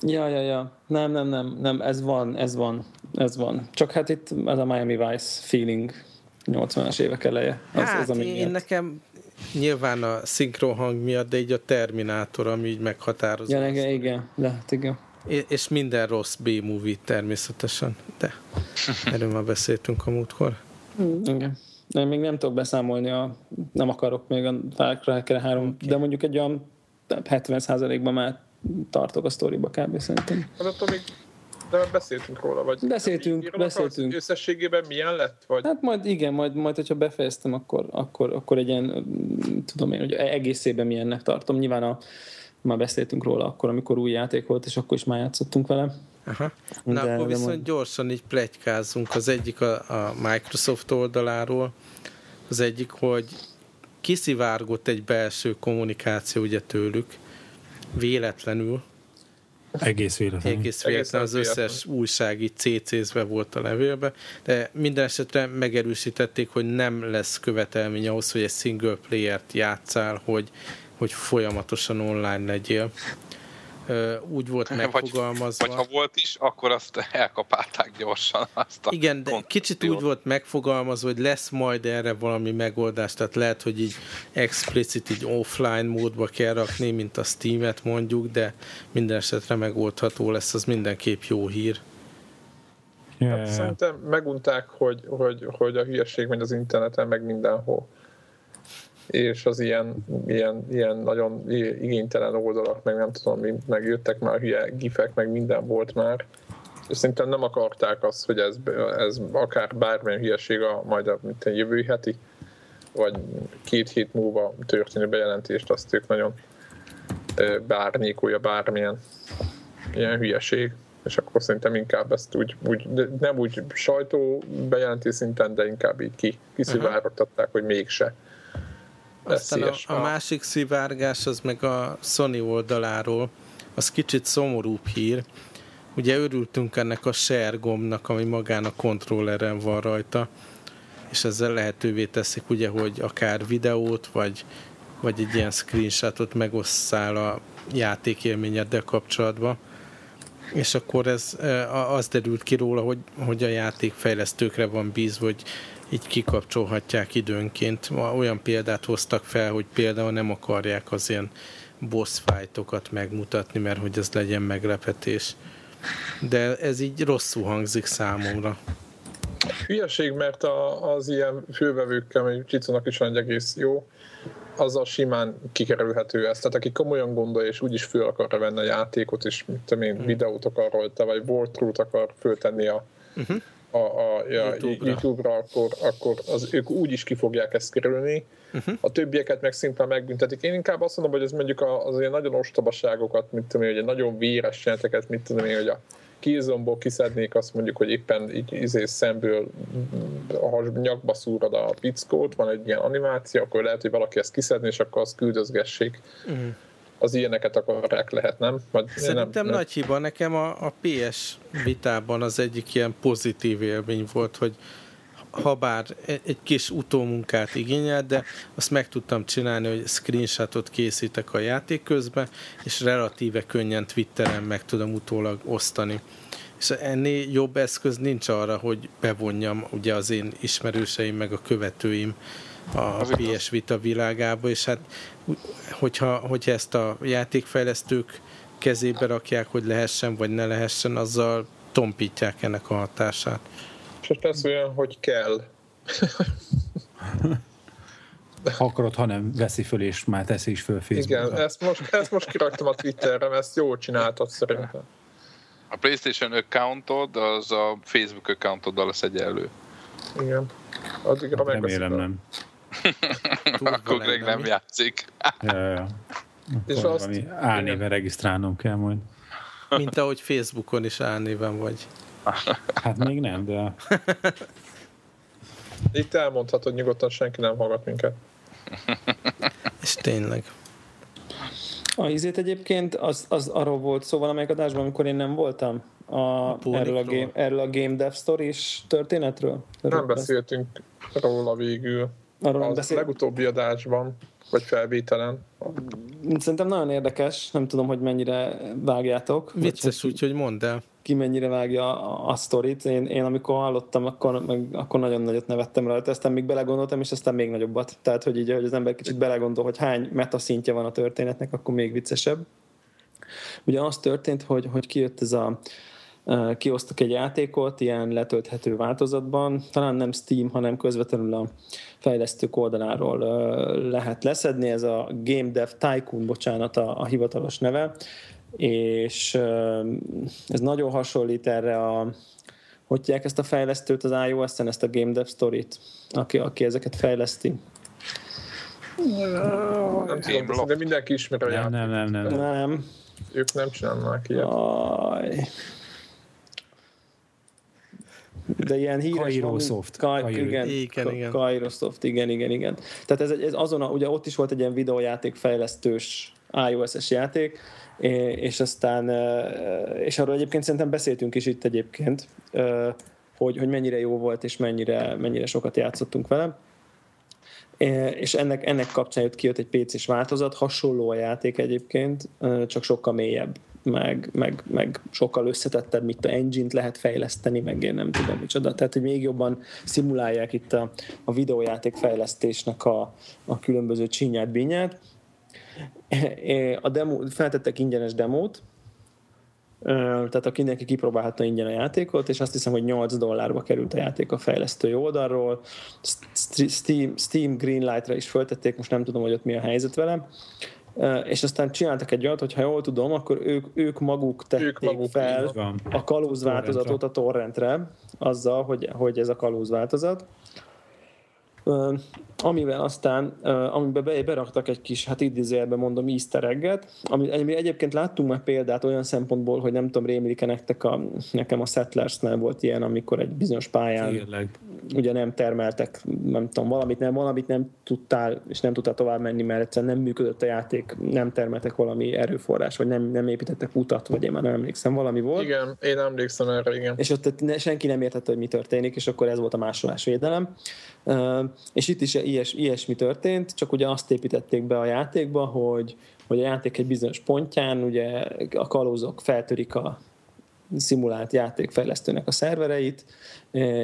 Ja, ja, ja. Nem, nem, nem, nem, ez van, ez van, ez van. Csak hát itt ez a Miami Vice feeling 80-as évek eleje. Az, hát az, ami én miatt. nekem nyilván a szinkron hang miatt, de így a Terminátor, ami így meghatározó. Ja, igen, igen, lehet, igen. És minden rossz B-movie természetesen, de erről már beszéltünk a múltkor. Igen. Én még nem tudok beszámolni, a, nem akarok még a Far Cry 3, okay. de mondjuk egy olyan 70%-ban már tartok a sztoriba kb. szerintem. az attól még de beszéltünk róla, vagy Beszéltünk, beszéltünk. Összességében milyen lett? Vagy Hát majd igen, majd, majd hogyha befejeztem, akkor, akkor, akkor egy ilyen, mm, tudom én, hogy egészében milyennek tartom. Nyilván a, már beszéltünk róla akkor, amikor új játék volt, és akkor is már játszottunk vele. Aha. Na, De- akkor de viszont mond- gyorsan így plegykázunk. Az egyik a, a Microsoft oldaláról, az egyik, hogy kiszivárgott egy belső kommunikáció ugye tőlük, véletlenül, Egész véletlenül. egész véletlen az összes újság így CC-zve volt a levélbe, de minden esetre megerősítették, hogy nem lesz követelmény ahhoz, hogy egy single player-t játszál, hogy, hogy folyamatosan online legyél. Úgy volt Vagy, megfogalmazva. vagy ha volt is, akkor azt elkapálták gyorsan. Azt a Igen, de koncepciót. kicsit úgy volt megfogalmazva, hogy lesz majd erre valami megoldás, tehát lehet, hogy így explicit, így offline módba kell rakni, mint a Steam-et mondjuk, de minden esetre megoldható lesz, az mindenképp jó hír. Ja, Hát. Szerintem megunták, hogy, hogy, hogy a hülyeség megy az interneten, meg mindenhol. És az ilyen, ilyen, ilyen nagyon igénytelen oldalak, meg nem tudom, meg jöttek már hülye gifek, meg minden volt már. És szerintem nem akarták azt, hogy ez, ez akár bármilyen hülyeség a majd a mint a jövő heti, vagy két hét múlva történő bejelentést, azt ők nagyon ö, beárnyékolja bármilyen ilyen hülyeség és akkor szerintem inkább ezt úgy, úgy de nem úgy sajtó bejelentés szinten, de inkább így ki, kiszivárogtatták, hogy mégse. Aztán a, a másik szivárgás az meg a Sony oldaláról, az kicsit szomorúbb hír. Ugye örültünk ennek a share gombnak, ami magán a kontrolleren van rajta, és ezzel lehetővé teszik ugye, hogy akár videót, vagy, vagy egy ilyen screenshotot megosszál a játékélményeddel kapcsolatban. és akkor ez az derült ki róla, hogy, hogy a játékfejlesztőkre van bízva, hogy így kikapcsolhatják időnként. Olyan példát hoztak fel, hogy például nem akarják az ilyen boss fightokat megmutatni, mert hogy ez legyen meglepetés. De ez így rosszul hangzik számomra. Hülyeség, mert a, az ilyen fővevőkkel, hogy Csicónak is egy egész jó, az a simán kikerülhető ez. Tehát aki komolyan gondolja, és úgyis föl akar venni a játékot, és mit tudom én, mm. videót akar rajta, vagy walkthrough akar föltenni a, uh-huh. A, a, a YouTube-ra, YouTube-ra akkor, akkor az, ők úgy is ki fogják ezt kerülni. Uh-huh. A többieket meg szimplán megbüntetik. Én inkább azt mondom, hogy ez mondjuk az ilyen nagyon ostobaságokat, mint tudom én, hogy nagyon véres jeleneteket, mint tudom én, hogy a killzone kiszednék azt mondjuk, hogy éppen így izé szemből a nyakba szúrod a pickót, van egy ilyen animáció, akkor lehet, hogy valaki ezt kiszedni, és akkor azt küldözgessék. Uh-huh. Az ilyeneket akarják lehet, nem? Vagy Szerintem nem, nagy hiba. Nekem a, a PS vitában az egyik ilyen pozitív élmény volt, hogy ha bár egy kis utómunkát igényel, de azt meg tudtam csinálni, hogy screenshotot készítek a játék közben, és relatíve könnyen Twitteren meg tudom utólag osztani. És ennél jobb eszköz nincs arra, hogy bevonjam ugye az én ismerőseim, meg a követőim a PS Vita világába, és hát hogyha, hogyha ezt a játékfejlesztők kezébe rakják, hogy lehessen, vagy ne lehessen, azzal tompítják ennek a hatását. És lesz olyan, hogy kell. ha akarod, hanem veszi föl, és már teszi is föl Facebookra. Igen, ezt most, ezt most kiraktam a Twitterre, mert ezt jól csináltad szerintem. A PlayStation accountod az a Facebook accountoddal lesz egyenlő. Igen. Addigra hát Remélem nem. Akkor Greg nem, játszik. ja, ja. és azt álnéven regisztrálnom kell majd. Mint ahogy Facebookon is álnéven vagy. Hát még nem, de... Itt elmondhatod nyugodtan, senki nem hallgat minket. És tényleg. A izét egyébként az, az arról volt szó valamelyik adásban, amikor én nem voltam? A, a erről, a game, erről a Game Dev Stories történetről? Nem beszéltünk róla végül. Arról az beszél... legutóbbi adásban, vagy felvételen. Szerintem nagyon érdekes, nem tudom, hogy mennyire vágjátok. Vicces, úgyhogy mondd el ki mennyire vágja a, a sztorit. Én, én amikor hallottam, akkor, meg, akkor nagyon nagyot nevettem rajta, aztán még belegondoltam, és aztán még nagyobbat. Tehát, hogy így, hogy az ember kicsit belegondol, hogy hány meta szintje van a történetnek, akkor még viccesebb. Ugye az történt, hogy, hogy kijött ez a kiosztak egy játékot ilyen letölthető változatban, talán nem Steam, hanem közvetlenül a fejlesztők oldaláról lehet leszedni, ez a Game Dev Tycoon, bocsánat a, a hivatalos neve, és ez nagyon hasonlít erre a hogy hívják ezt a fejlesztőt az iOS-en, ezt a Game Dev Story-t, aki, aki ezeket fejleszti. Nem de mindenki ismeri a nem, nem, nem, nem, nem. Ők nem csinálnak ilyet. Aj. De ilyen híres... Kairosoft. Ka- igen, igen, igen. Kairosoft, igen, igen, igen. Tehát ez, ez azon, a, ugye ott is volt egy ilyen videójáték fejlesztős iOS-es játék, és aztán, és arról egyébként szerintem beszéltünk is itt egyébként, hogy, hogy mennyire jó volt, és mennyire, mennyire sokat játszottunk vele. És ennek, ennek kapcsán jött kijött egy PC-s változat, hasonló a játék egyébként, csak sokkal mélyebb, meg, meg, meg sokkal összetettebb, mit a engine-t lehet fejleszteni, meg én nem tudom micsoda. Tehát, hogy még jobban szimulálják itt a, a videójáték fejlesztésnek a, a különböző csinyát, binyát a demo, feltettek ingyenes demót, tehát aki mindenki kipróbálhatta ingyen a játékot, és azt hiszem, hogy 8 dollárba került a játék a fejlesztői oldalról. Steam, Steam Greenlight-ra is föltették, most nem tudom, hogy ott mi a helyzet vele. És aztán csináltak egy olyat, hogy ha jól tudom, akkor ők, ők maguk tették ők maguk fel a kalóz változatot a torrentre, azzal, hogy, hogy ez a kalóz változat amivel aztán, amiben be, beraktak egy kis, hát idézőjelben mondom, easter egget, ami, egyébként láttunk már példát olyan szempontból, hogy nem tudom, rémlik nektek a, nekem a Settlersnál volt ilyen, amikor egy bizonyos pályán Tényleg. ugye nem termeltek, nem tudom, valamit nem, valamit nem tudtál, és nem tudtál tovább menni, mert egyszerűen nem működött a játék, nem termeltek valami erőforrás, vagy nem, nem építettek utat, vagy én már nem emlékszem, valami volt. Igen, én emlékszem erre, igen. És ott senki nem értette, hogy mi történik, és akkor ez volt a másolás védelem. És itt is ilyes, ilyesmi történt, csak ugye azt építették be a játékba, hogy, hogy a játék egy bizonyos pontján ugye a kalózok feltörik a, szimulált játékfejlesztőnek a szervereit,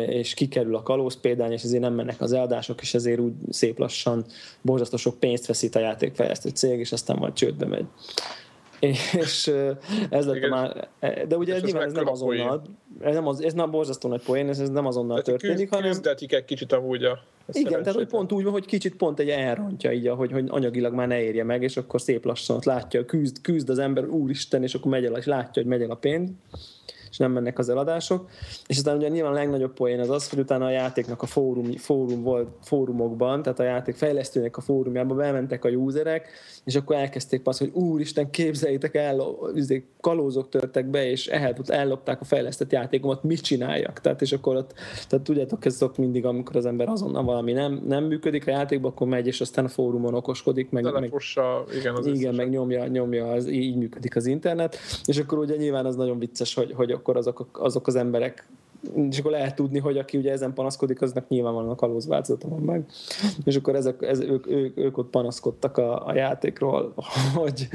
és kikerül a kalóz példány, és ezért nem mennek az eladások, és ezért úgy szép lassan borzasztó sok pénzt veszít a játékfejlesztő cég, és aztán majd csődbe megy. És ez lett a már, de ugye ez nyilván ez nem azonnal, ez nem, az, ez nem borzasztó nagy poén, ez, ez nem azonnal tehát történik, hanem... Küzdetik egy kicsit amúgy a igen, tehát hogy pont úgy van, hogy kicsit pont egy elrontja így, hogy, hogy anyagilag már ne érje meg, és akkor szép lassan ott látja, küzd, küzd az ember, úristen, és akkor megy el, és látja, hogy megy el a pénz és nem mennek az eladások. És aztán ugye nyilván a legnagyobb poén az az, hogy utána a játéknak a fórum, fórum volt, fórumokban, tehát a játék fejlesztőnek a fórumjában bementek a userek, és akkor elkezdték azt, hogy úristen, képzeljétek el, izé, kalózok törtek be, és ehhez ellopták a fejlesztett játékomat, mit csináljak? Tehát, és akkor ott, tehát tudjátok, ez szok mindig, amikor az ember azonnal valami nem, nem működik a játékban, akkor megy, és aztán a fórumon okoskodik, meg, meg, igen, az igen, meg nyomja, nyomja az, így működik az internet, és akkor ugye nyilván az nagyon vicces, hogy, hogy akkor azok, azok az emberek és akkor lehet tudni, hogy aki ugye ezen panaszkodik, aznak nyilvánvalóan a kalóz változata van meg. És akkor ezek, ez, ők, ők, ők ott panaszkodtak a, a játékról, hogy,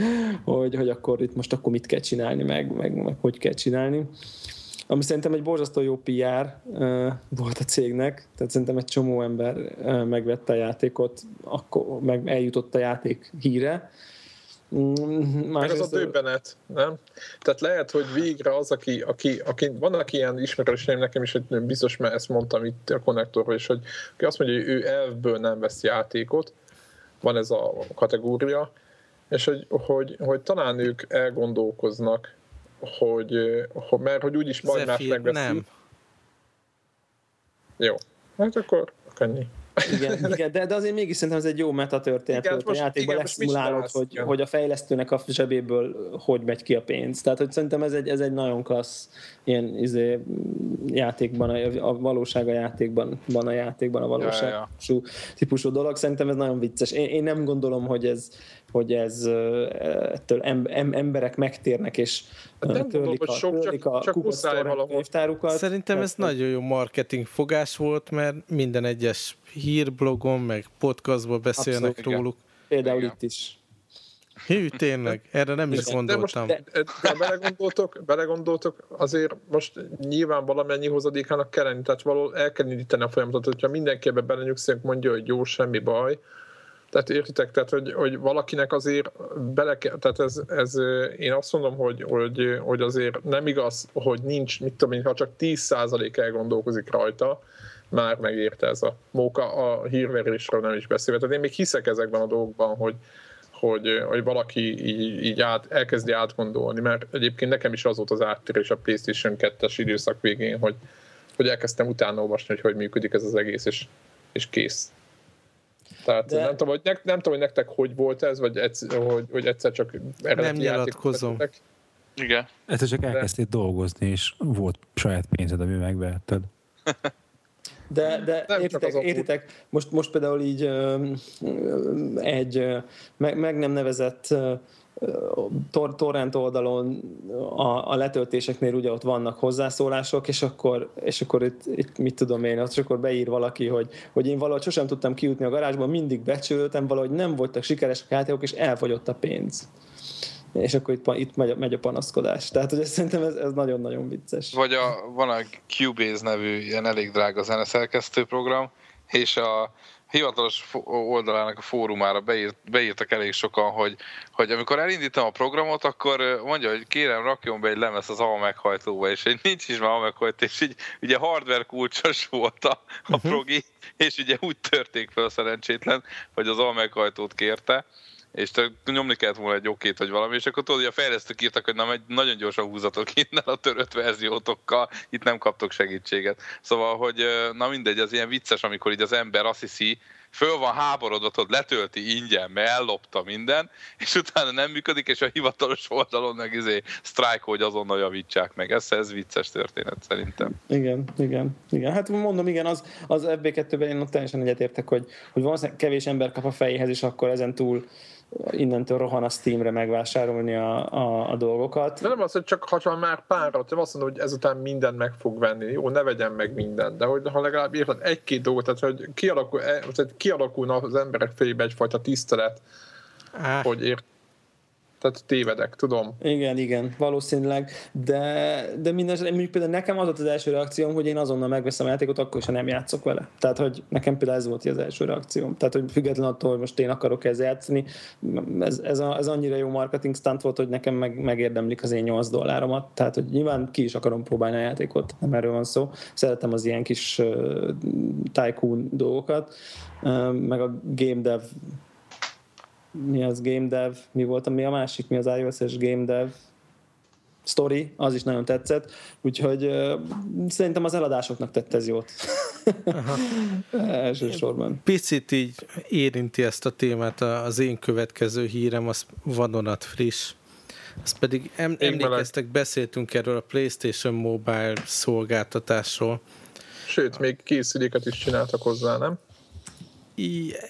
hogy, hogy akkor itt most akkor mit kell csinálni, meg, meg, meg hogy kell csinálni. Ami szerintem egy borzasztó jó PR uh, volt a cégnek, tehát szerintem egy csomó ember uh, megvette a játékot, akkor meg eljutott a játék híre, Mm, Meg az a döbbenet, nem? Tehát lehet, hogy végre az, aki, aki, aki vannak ilyen ismerőseim nekem is, hogy biztos, mert ezt mondtam itt a konnektorról is, hogy aki azt mondja, hogy ő elvből nem vesz játékot, van ez a kategória, és hogy, hogy, hogy talán ők elgondolkoznak, hogy, hogy mert hogy úgyis majd más megveszi. Nem. Jó, hát akkor ennyi. Igen, igen de, de azért mégis szerintem ez egy jó meta történet igen, volt a játékban, leszimulálod, hogy, igen. hogy a fejlesztőnek a zsebéből hogy megy ki a pénz. Tehát, hogy szerintem ez egy, ez egy nagyon klassz ilyen izé, játékban, a, a valóság a játékban, van a játékban a valóság ja, ja. típusú dolog. Szerintem ez nagyon vicces. Én, én nem gondolom, hogy ez, hogy ez ettől emberek megtérnek, és hát nem törlik, a, sok, törlik csak, a csak könyvtárukat. Szerintem ez nagyon jó marketing fogás volt, mert minden egyes hírblogon, meg podcastban beszélnek Abszolút, róluk. Igen. Például igen. itt is. Hű, tényleg, erre nem is gondoltam. De, most, de, de belegondoltok, belegondoltok, azért most nyilván valamennyi hozadékának kell lenni, tehát valahol el kell indítani a folyamatot, hogyha mindenki ebbe belenyugszik, mondja, hogy jó, semmi baj, tehát értitek, tehát hogy, hogy valakinek azért bele kell, tehát ez, ez, én azt mondom, hogy, hogy, hogy azért nem igaz, hogy nincs, mit tudom én, ha csak 10% elgondolkozik rajta, már megérte ez a móka, a hírverésről nem is beszélve. Tehát én még hiszek ezekben a dolgokban, hogy, hogy, hogy valaki így, így át, elkezdi átgondolni, mert egyébként nekem is az volt az áttérés a PlayStation 2-es időszak végén, hogy, hogy elkezdtem utána olvasni, hogy hogy működik ez az egész, és, és kész. Tehát De... nem, tudom, hogy ne, nem tudom, hogy nektek hogy volt ez, vagy egyszer, hogy, hogy egyszer csak Nem nyilatkozom. Igen. Egyszer csak elkezdtél De... dolgozni, és volt saját pénzed, ami megvehetted. De, de értitek, értitek most, most például így egy meg, meg nem nevezett tor- torrent oldalon a, a letöltéseknél ugye ott vannak hozzászólások, és akkor, és akkor itt, itt mit tudom én, ott akkor beír valaki, hogy, hogy én valahogy sosem tudtam kijutni a garázsban, mindig becsültem, valahogy nem voltak sikeresek a játékok, és elfogyott a pénz és akkor itt, itt megy, megy a panaszkodás. Tehát, hogy szerintem ez, ez nagyon-nagyon vicces. Vagy a, van a Cubase nevű ilyen elég drága zeneszerkesztő program, és a hivatalos oldalának a fórumára beírt, beírtak elég sokan, hogy, hogy amikor elindítom a programot, akkor mondja, hogy kérem, rakjon be egy lemez az A meghajtóba, és hogy nincs is már A meghajtó, és így ugye hardware kulcsos volt a, a uh-huh. progi, és ugye úgy törték fel a szerencsétlen, hogy az A meghajtót kérte, és te nyomni kellett volna egy okét, vagy valami, és akkor tudod, hogy a fejlesztők írtak, hogy na, nagyon gyorsan húzatok innen a törött verziótokkal, itt nem kaptok segítséget. Szóval, hogy na mindegy, az ilyen vicces, amikor így az ember azt hiszi, föl van háborodva, tudod, letölti ingyen, mert ellopta minden, és utána nem működik, és a hivatalos oldalon meg izé strike, hogy azonnal javítsák meg. Ez, ez vicces történet szerintem. Igen, igen, igen. Hát mondom, igen, az, az FB2-ben én ott teljesen egyetértek, hogy, hogy valószínűleg kevés ember kap a fejéhez, és akkor ezen túl innentől rohan a Steamre megvásárolni a, a, a dolgokat. De nem az, hogy csak ha már pár, hogy azt mondod, hogy ezután mindent meg fog venni. Jó, ne vegyen meg mindent, de hogy ha legalább írhat egy-két dolgot, tehát hogy kialakul, e, tehát kialakulna az emberek fejébe egyfajta tisztelet, ah. hogy ért, tehát tévedek, tudom. Igen, igen, valószínűleg, de, de minden mondjuk például nekem az volt az első reakcióm, hogy én azonnal megveszem a játékot, akkor sem nem játszok vele. Tehát, hogy nekem például ez volt az első reakcióm. Tehát, hogy független attól, hogy most én akarok ezzel játszani, ez, ez, a, ez annyira jó marketing stunt volt, hogy nekem meg, megérdemlik az én 8 dolláromat. Tehát, hogy nyilván ki is akarom próbálni a játékot, nem erről van szó. Szeretem az ilyen kis uh, tycoon dolgokat, uh, meg a game dev mi az Game Dev, mi volt, mi a másik, mi az iOS-es Game Dev story, az is nagyon tetszett, úgyhogy uh, szerintem az eladásoknak tett ez jót. Elsősorban. Picit így érinti ezt a témát az én következő hírem, az vadonat friss. Azt pedig em, emlékeztek, beszéltünk erről a PlayStation Mobile szolgáltatásról. Sőt, még készüléket is csináltak hozzá, nem?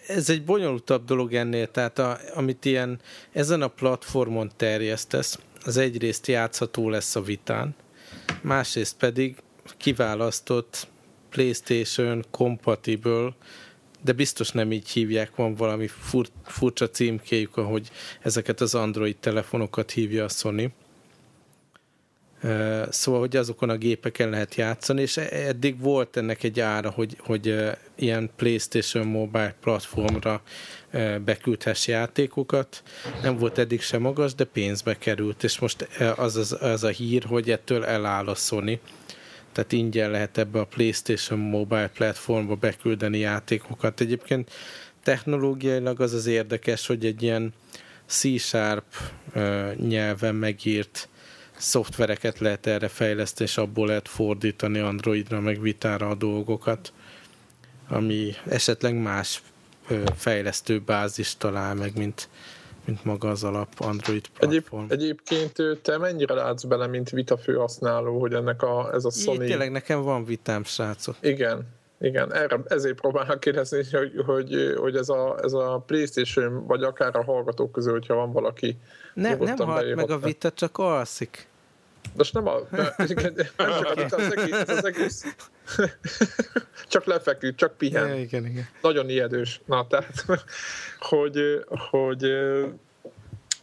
Ez egy bonyolultabb dolog ennél, tehát a, amit ilyen ezen a platformon terjesztesz, az egyrészt játszható lesz a vitán, másrészt pedig kiválasztott PlayStation compatible, de biztos nem így hívják, van valami fur, furcsa címkéjük, ahogy ezeket az Android telefonokat hívja a Sony Szóval, hogy azokon a gépeken lehet játszani, és e- eddig volt ennek egy ára, hogy, hogy ilyen PlayStation Mobile platformra beküldhess játékokat. Nem volt eddig sem magas, de pénzbe került, és most az, az, az a hír, hogy ettől eláll a Sony. Tehát ingyen lehet ebbe a PlayStation Mobile platformba beküldeni játékokat. Egyébként technológiailag az az érdekes, hogy egy ilyen C-sharp nyelven megírt szoftvereket lehet erre fejleszteni, és abból lehet fordítani Androidra, meg Vitára a dolgokat, ami esetleg más fejlesztő bázis talál meg, mint, mint maga az alap Android platform. Egyéb, egyébként te mennyire látsz bele, mint Vita főhasználó, hogy ennek a, ez a Sony... Így tényleg nekem van vitám, srácok. Igen, igen, erre, ezért próbálnak kérdezni, hogy, hogy, hogy ez, a, ez a Playstation, vagy akár a hallgatók közül, hogyha van valaki ne, Nem halt meg a vita, csak alszik. Most nem a... Nem, csak a vita, az egész, az egész csak lefeküdt, csak pihen. Ja, igen, igen. Nagyon ijedős. Na, tehát, hogy, hogy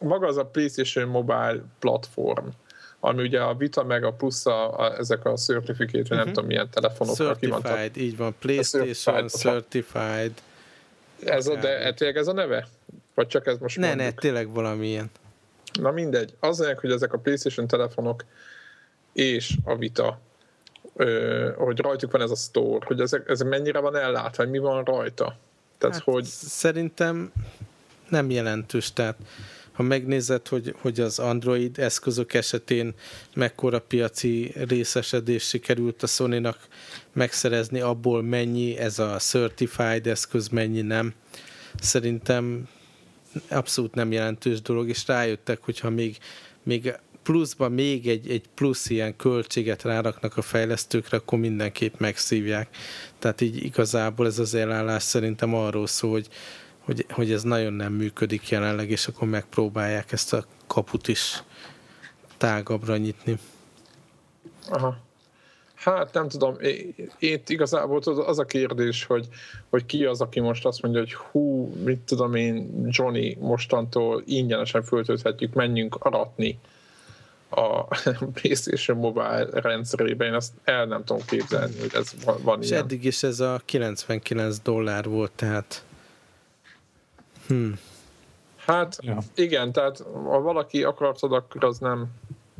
maga az a PlayStation Mobile platform, ami ugye a Vita meg a plusz a, a, ezek a certificate, uh-huh. nem mhm. tudom milyen telefonok. Certified, így van. PlayStation Certified. Ez a, de tényleg ez a neve? Vagy csak ez most Ne, mondjuk? ne, tényleg valamilyen. Na mindegy. Az hogy ezek a PlayStation telefonok és a Vita, ö, hogy rajtuk van ez a store, hogy ezek, ez mennyire van ellátva, hogy mi van rajta. Tehát, hát hogy... Szerintem nem jelentős, tehát ha megnézed, hogy, hogy az Android eszközök esetén mekkora piaci részesedés sikerült a sony megszerezni, abból mennyi ez a certified eszköz, mennyi nem. Szerintem abszolút nem jelentős dolog, és rájöttek, hogyha még, még pluszban még egy, egy plusz ilyen költséget ráraknak a fejlesztőkre, akkor mindenképp megszívják. Tehát így igazából ez az elállás szerintem arról szól, hogy, hogy, hogy ez nagyon nem működik jelenleg, és akkor megpróbálják ezt a kaput is tágabbra nyitni. Aha. Hát nem tudom, én igazából az a kérdés, hogy, hogy ki az, aki most azt mondja, hogy hú, mit tudom én, Johnny, mostantól ingyenesen föltölthetjük, menjünk aratni a PlayStation Mobile rendszerében, én azt el nem tudom képzelni, hogy ez van, van És ilyen. eddig is ez a 99 dollár volt, tehát hmm. Hát ja. igen, tehát ha valaki akartad, akkor az nem...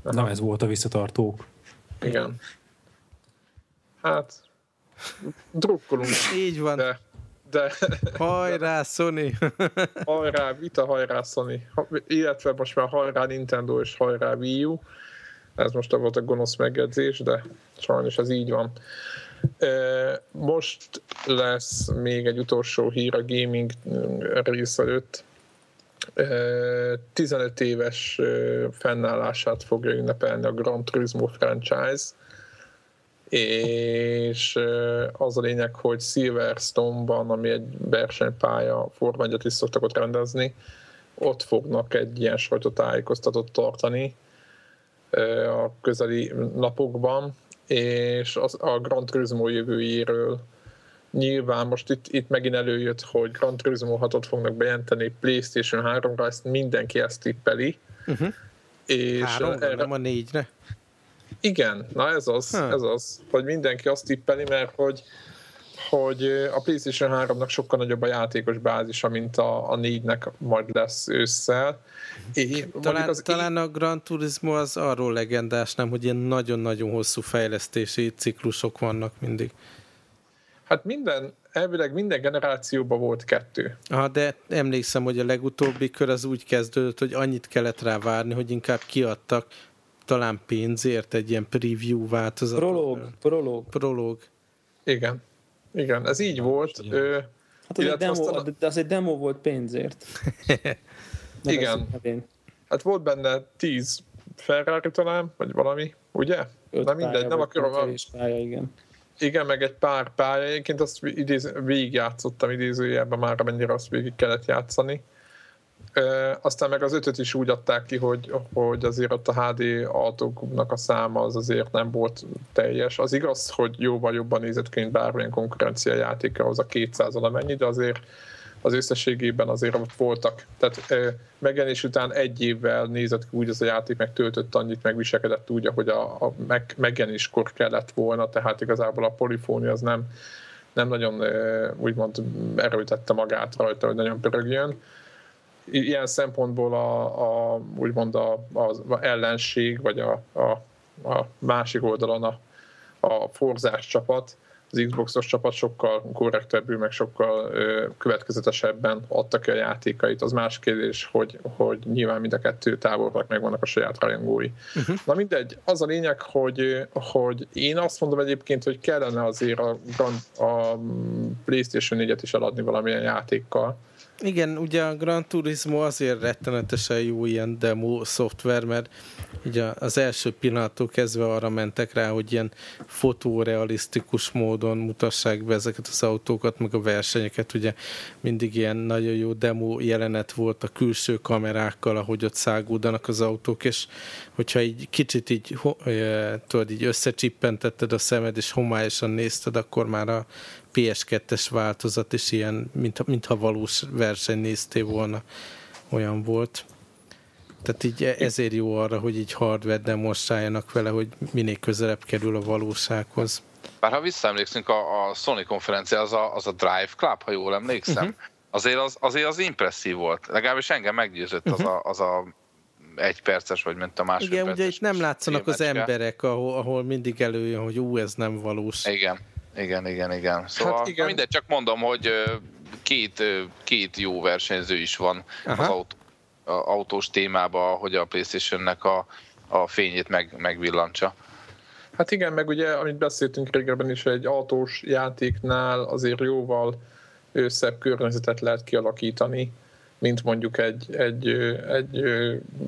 Nem ez volt a visszatartók. Igen. Hát, drukkolunk. Így van. De, de, hajrá, Sony! hajrá, vita, hajrá, Sony. Illetve most már hajrá Nintendo és hajrá Wii U. Ez most volt a gonosz megjegyzés, de sajnos ez így van. Most lesz még egy utolsó hír a gaming rész előtt. 15 éves fennállását fogja ünnepelni a Gran Turismo franchise és az a lényeg, hogy Silverstone-ban, ami egy versenypálya, Forma is szoktak ott rendezni, ott fognak egy ilyen sajtótájékoztatót tartani a közeli napokban, és az, a Gran Turismo jövőjéről nyilván most itt, itt megint előjött, hogy Gran Turismo 6-ot fognak bejelenteni PlayStation 3-ra, ezt mindenki ezt tippeli, Uh-huh. És Háromra, erre... nem a négyre? Igen, na ez az, ha. ez az, hogy mindenki azt tippeli, mert hogy hogy a PlayStation 3-nak sokkal nagyobb a játékos bázisa, mint a, a 4-nek majd lesz ősszel. É, talán, az talán a Gran Turismo az arról legendás, nem, hogy ilyen nagyon-nagyon hosszú fejlesztési ciklusok vannak mindig. Hát minden, elvileg minden generációban volt kettő. Ah, de emlékszem, hogy a legutóbbi kör az úgy kezdődött, hogy annyit kellett rá várni, hogy inkább kiadtak talán pénzért egy ilyen preview változatot. Prolog, prolog. Prolog. Igen. Igen, ez így volt. Ö, hát az egy, demo, aztán... az egy demo volt pénzért. Igen. Hát volt benne 10 Ferrari talán, vagy valami, ugye? Öt Na mindegy, nem akarom. Pálya, igen. Igen, meg egy pár pálya. Egyébként azt idéz, végigjátszottam idézőjelben már, amennyire azt végig kellett játszani. Aztán meg az ötöt is úgy adták ki, hogy, hogy azért ott a HD autóknak a száma az azért nem volt teljes. Az igaz, hogy jóval jobban nézett ki, mint bármilyen konkurencia játéka, az a 200 amennyi, de azért az összességében azért ott voltak. Tehát megjelenés után egy évvel nézett ki úgy az a játék, meg töltött annyit, megviselkedett úgy, ahogy a, a meg, megjelenéskor kellett volna, tehát igazából a polifónia az nem, nem nagyon úgymond erőtette magát rajta, hogy nagyon pörögjön ilyen szempontból a, a úgymond a, az ellenség, vagy a, a, a másik oldalon a, a forzás csapat, az Xboxos csapat sokkal korrektebbül, meg sokkal ö, következetesebben adta ki a játékait. Az más kérdés, hogy, hogy nyilván mind a kettő távolnak megvannak a saját rajongói. Uh-huh. Na mindegy, az a lényeg, hogy, hogy én azt mondom egyébként, hogy kellene azért a, a PlayStation 4-et is eladni valamilyen játékkal, igen, ugye a Gran Turismo azért rettenetesen jó ilyen demo szoftver, mert ugye az első pillanattól kezdve arra mentek rá, hogy ilyen fotórealisztikus módon mutassák be ezeket az autókat, meg a versenyeket, ugye mindig ilyen nagyon jó demo jelenet volt a külső kamerákkal, ahogy ott száguldanak az autók, és hogyha így kicsit így, tudod, így összecsippentetted a szemed, és homályosan nézted, akkor már a PS2-es változat is ilyen, mint, mintha valós verseny néztél volna, olyan volt. Tehát így e- ezért jó arra, hogy így hardware demonstráljanak vele, hogy minél közelebb kerül a valósághoz. Bár ha visszaemlékszünk, a, a Sony konferencia az a, az a Drive Club, ha jól emlékszem, uh-huh. azért, az, azért az impresszív volt. Legalábbis engem meggyőzött uh-huh. az, a, az a egy perces, vagy ment a másik Igen, ugye itt nem látszanak az emberek, ahol, ahol mindig előjön, hogy ú, ez nem valós. Igen. Igen, igen, igen. Szóval hát igen. mindegy, csak mondom, hogy két, két jó versenyző is van Aha. az autó, a, autós témában, hogy a Playstation-nek a, a fényét meg, megvillantsa. Hát igen, meg ugye, amit beszéltünk régebben is, egy autós játéknál azért jóval szebb környezetet lehet kialakítani, mint mondjuk egy, egy, egy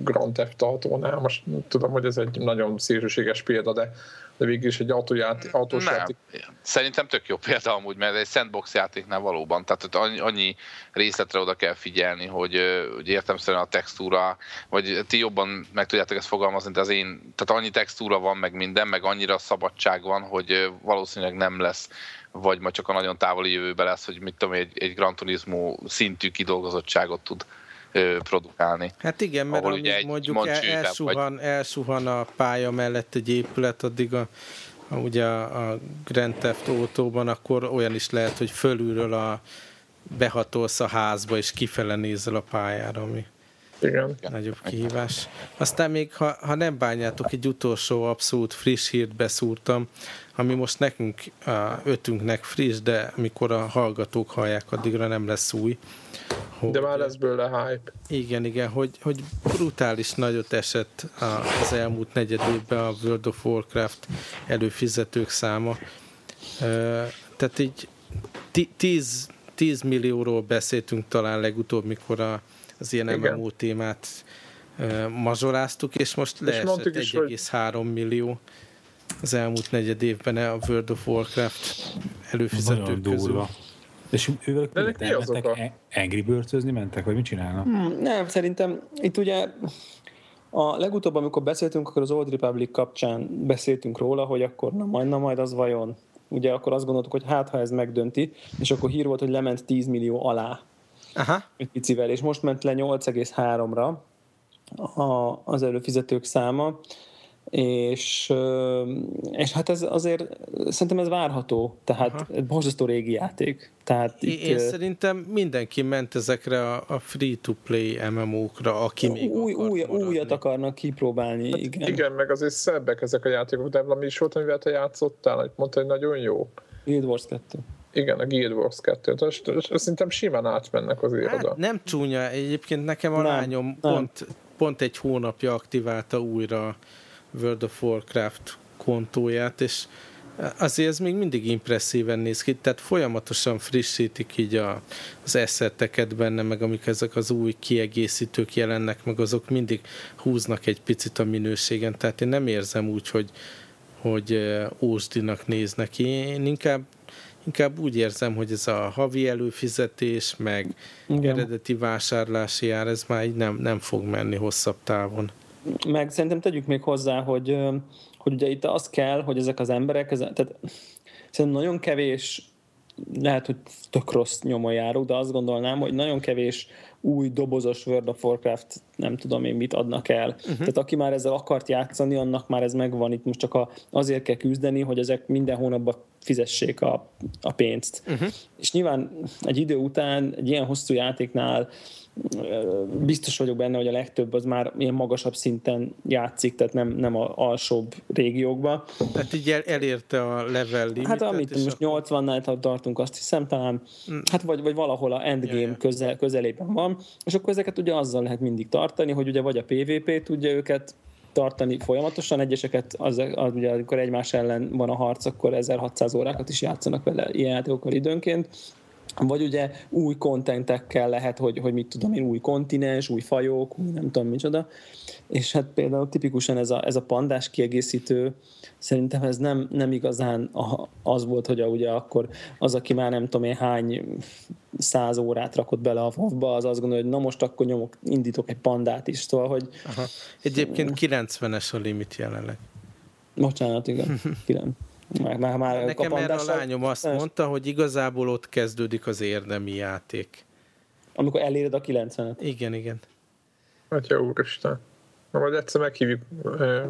Grand Theft Autónál. Most tudom, hogy ez egy nagyon szélsőséges példa, de de végül is egy autójáték, autós nem. játék. Szerintem tök jó példa amúgy, mert egy sandbox játéknál valóban, tehát annyi, részletre oda kell figyelni, hogy, hogy értem szerint a textúra, vagy ti jobban meg tudjátok ezt fogalmazni, de az én, tehát annyi textúra van, meg minden, meg annyira szabadság van, hogy valószínűleg nem lesz vagy majd csak a nagyon távoli jövőben lesz, hogy mit tudom, egy, egy Gran Turismo szintű kidolgozottságot tud produkálni. Hát igen, mert amíg egy mondjuk el, elsuhan, vagy... elsuhan a pálya mellett egy épület, addig a, a ugye a, a Grand Theft Auto-ban akkor olyan is lehet, hogy fölülről a behatolsz a házba, és kifele nézel a pályára, ami igen. nagyobb kihívás. Aztán még, ha, ha nem bánjátok, egy utolsó abszolút friss hírt beszúrtam, ami most nekünk, a ötünknek friss, de mikor a hallgatók hallják, addigra nem lesz új. Hogy, De már lesz bőle hype. Igen, igen, hogy, hogy brutális nagyot esett az elmúlt negyed évben a World of Warcraft előfizetők száma. Tehát így 10, 10 millióról beszéltünk talán legutóbb, mikor a, az ilyen igen. MMO témát mazsoláztuk, és most leesett 1,3 millió az elmúlt negyed évben a World of Warcraft előfizetők közül. Durva. És ők De mi mentek a... Angry Birds-özni mentek, vagy mit csinálnak? Hmm, nem, szerintem itt ugye a legutóbb, amikor beszéltünk, akkor az Old Republic kapcsán beszéltünk róla, hogy akkor na majd, na majd az vajon. Ugye akkor azt gondoltuk, hogy hát ha ez megdönti, és akkor hír volt, hogy lement 10 millió alá. Aha. Egy picivel, és most ment le 8,3-ra, a, az előfizetők száma, és, és hát ez azért szerintem ez várható, tehát Aha. borzasztó régi játék. Tehát itt, Én szerintem mindenki ment ezekre a, a free-to-play MMO-kra, aki még új, új, Újat akarnak kipróbálni, hát igen. Igen, meg azért szebbek ezek a játékok, de valami is volt, amivel te játszottál, hogy mondta, hogy nagyon jó. Guild Wars 2. Igen, a Guild Wars 2. Szerintem simán átmennek azért hát, oda. Nem csúnya, egyébként nekem a nem, lányom nem. Pont, pont egy hónapja aktiválta újra World of Warcraft kontóját, és azért ez még mindig impresszíven néz ki, tehát folyamatosan frissítik így a, az eszeteket benne, meg amik ezek az új kiegészítők jelennek, meg azok mindig húznak egy picit a minőségen, tehát én nem érzem úgy, hogy, hogy ósdinak néznek én inkább inkább úgy érzem, hogy ez a havi előfizetés, meg Igen. eredeti vásárlási ár, ez már így nem, nem fog menni hosszabb távon. Meg szerintem tegyük még hozzá, hogy, hogy ugye itt az kell, hogy ezek az emberek, ez, tehát szerintem nagyon kevés lehet, hogy tök rossz nyomon járok, de azt gondolnám, hogy nagyon kevés új dobozos World of Warcraft nem tudom én mit adnak el. Uh-huh. Tehát aki már ezzel akart játszani, annak már ez megvan. Itt most csak a, azért kell küzdeni, hogy ezek minden hónapban fizessék a, a pénzt. Uh-huh. És nyilván egy idő után egy ilyen hosszú játéknál biztos vagyok benne, hogy a legtöbb az már ilyen magasabb szinten játszik, tehát nem, nem a alsóbb régiókba. Tehát így el, elérte a level limitet. Hát amit most a... 80-nál tartunk, azt hiszem talán, mm. hát vagy, vagy valahol a endgame ja, ja. Közel, közelében van, és akkor ezeket ugye azzal lehet mindig tartani, hogy ugye vagy a PvP tudja őket tartani folyamatosan, egyeseket az, az ugye, amikor egymás ellen van a harc, akkor 1600 órákat is játszanak vele ilyen játékokkal időnként, vagy ugye új kontentekkel lehet, hogy, hogy mit tudom én, új kontinens, új fajok, új nem tudom micsoda, és hát például tipikusan ez a, ez a pandás kiegészítő, szerintem ez nem, nem igazán az volt, hogy a, ugye akkor az, aki már nem tudom én hány száz órát rakott bele a wow az azt gondolja, hogy na most akkor nyomok, indítok egy pandát is, szóval, hogy... Aha. Egyébként 90-es a limit jelenleg. Bocsánat, igen. 9. Már, már, már Nekem erre a lányom azt mondta, hogy igazából ott kezdődik az érdemi játék. Amikor eléred a 90-et. Igen, igen. Atya úristen. Na majd egyszer meghívjuk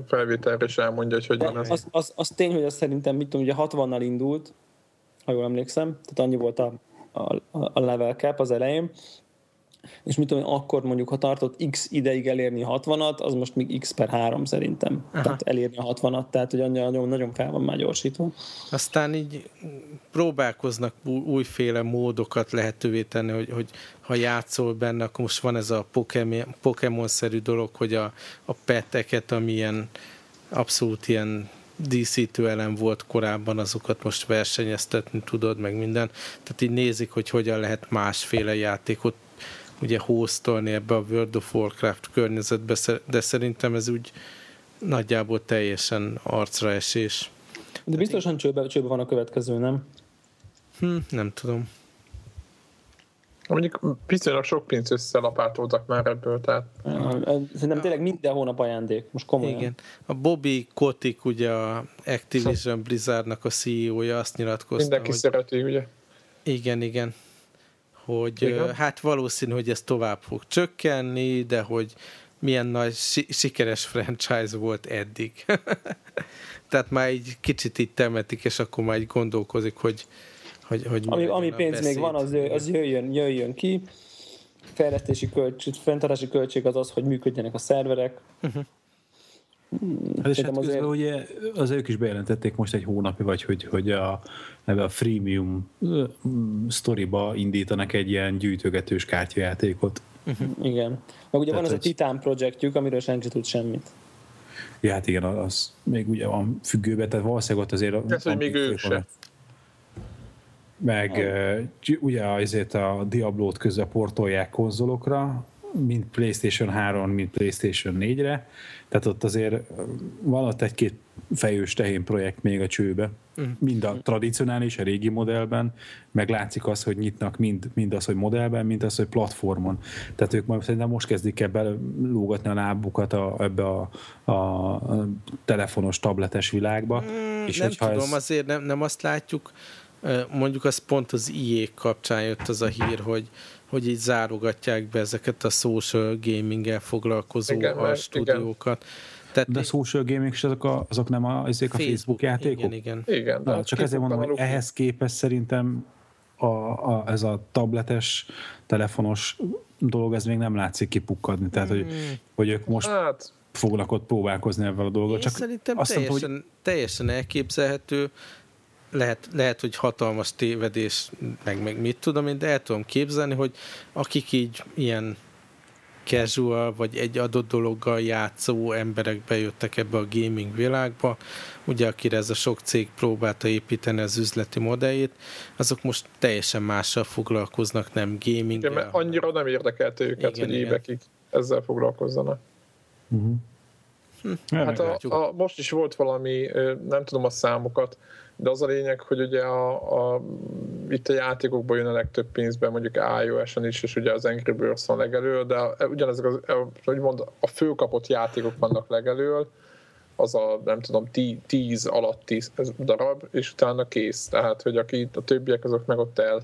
felvételre, és elmondja, hogy hogy van ez. Az, az, az tény, hogy az szerintem, mit tudom, ugye 60-nal indult, ha jól emlékszem, tehát annyi volt a, a, a level cap az elején, és mit tudom, akkor mondjuk, ha tartott x ideig elérni a 60-at, az most még x per 3 szerintem. Aha. Tehát elérni a 60-at, tehát hogy nagyon, nagyon fel van már gyorsítva. Aztán így próbálkoznak újféle módokat lehetővé tenni, hogy, hogy ha játszol benne, akkor most van ez a Pokémon-szerű dolog, hogy a, a peteket, amilyen abszolút ilyen díszítő elem volt korábban, azokat most versenyeztetni tudod, meg minden. Tehát így nézik, hogy hogyan lehet másféle játékot ugye hostolni ebbe a World of Warcraft környezetbe, de szerintem ez úgy nagyjából teljesen arcra esés. De biztosan csőbe, csőbe van a következő, nem? Hm, nem tudom. Mondjuk viszonylag sok pénzt összelapátoltak már ebből, tehát... Szerintem tényleg minden hónap ajándék, most komolyan. Igen. A Bobby Kotick, ugye a Activision Blizzardnak a CEO-ja azt nyilatkozta, Mindenki hogy... szereti, ugye? Igen, igen hogy Igen. hát valószínű, hogy ez tovább fog csökkenni, de hogy milyen nagy sikeres franchise volt eddig. Tehát már egy kicsit itt temetik, és akkor már így gondolkozik, hogy, hogy, hogy ami, ami pénz beszéd. még van, az, az jöjjön, jöjjön ki. Fejlesztési költség, fenntartási költség az az, hogy működjenek a szerverek. Uh-huh. Hát és hát azért... ugye az ők is bejelentették most egy hónapja, vagy hogy, hogy a, ebbe a freemium sztoriba indítanak egy ilyen gyűjtögetős kártyajátékot. Uh-huh. Igen. Meg ugye Tehát van az egy... a Titan projektjük, amiről senki tud semmit. Ja, hát igen, az még ugye van függőbe, tehát valószínűleg ott azért... Ez, hogy még ők se. Meg ugye azért a Diablo-t közben portolják konzolokra, mind PlayStation 3, mind PlayStation 4-re, tehát ott azért van ott egy-két fejős tehén projekt még a csőbe. Uh-huh. Mind a tradicionális, a régi modellben, meg látszik az, hogy nyitnak mind, mind az, hogy modellben, mind az, hogy platformon. Tehát ők majd szerintem most kezdik el belógatni a lábukat a, ebbe a, a, a telefonos, tabletes világba. Mm, és nem tudom, ez... azért nem, nem azt látjuk, Mondjuk az pont az IE kapcsán jött az a hír, hogy, hogy így zárogatják be ezeket a social gaming-el foglalkozó igen, a stúdiókat. Igen. Tehát De a social gaming is azok, a, azok nem a, azok a Facebook játékok? Igen, igen. igen Na, csak ezért mondom, hogy ehhez képest szerintem a, a, ez a tabletes, telefonos dolog, ez még nem látszik kipukkadni. Tehát, hogy, hmm. hogy ők most hát, fognak ott próbálkozni ebben a dolgot. Csak szerintem azt teljesen, mondom, hogy... teljesen elképzelhető, lehet, lehet, hogy hatalmas tévedés, meg, meg mit tudom én, de el tudom képzelni, hogy akik így ilyen casual, vagy egy adott dologgal játszó emberek bejöttek ebbe a gaming világba, ugye akire ez a sok cég próbálta építeni az üzleti modelljét, azok most teljesen mással foglalkoznak, nem gaming Igen, mert annyira nem érdekelte őket, igen, hogy igen. évekig ezzel foglalkozzanak. Uh-huh. Hm. Hát a, a, most is volt valami, nem tudom a számokat, de az a lényeg, hogy ugye a, a, itt a játékokban jön a legtöbb pénzben, mondjuk iOS-on is, és ugye az Angry Birds van legelől, de ugyanezek az, hogy mond, a főkapott játékok vannak legelől, az a, nem tudom, 10 alatti darab, és utána kész. Tehát, hogy aki a többiek, azok meg ott el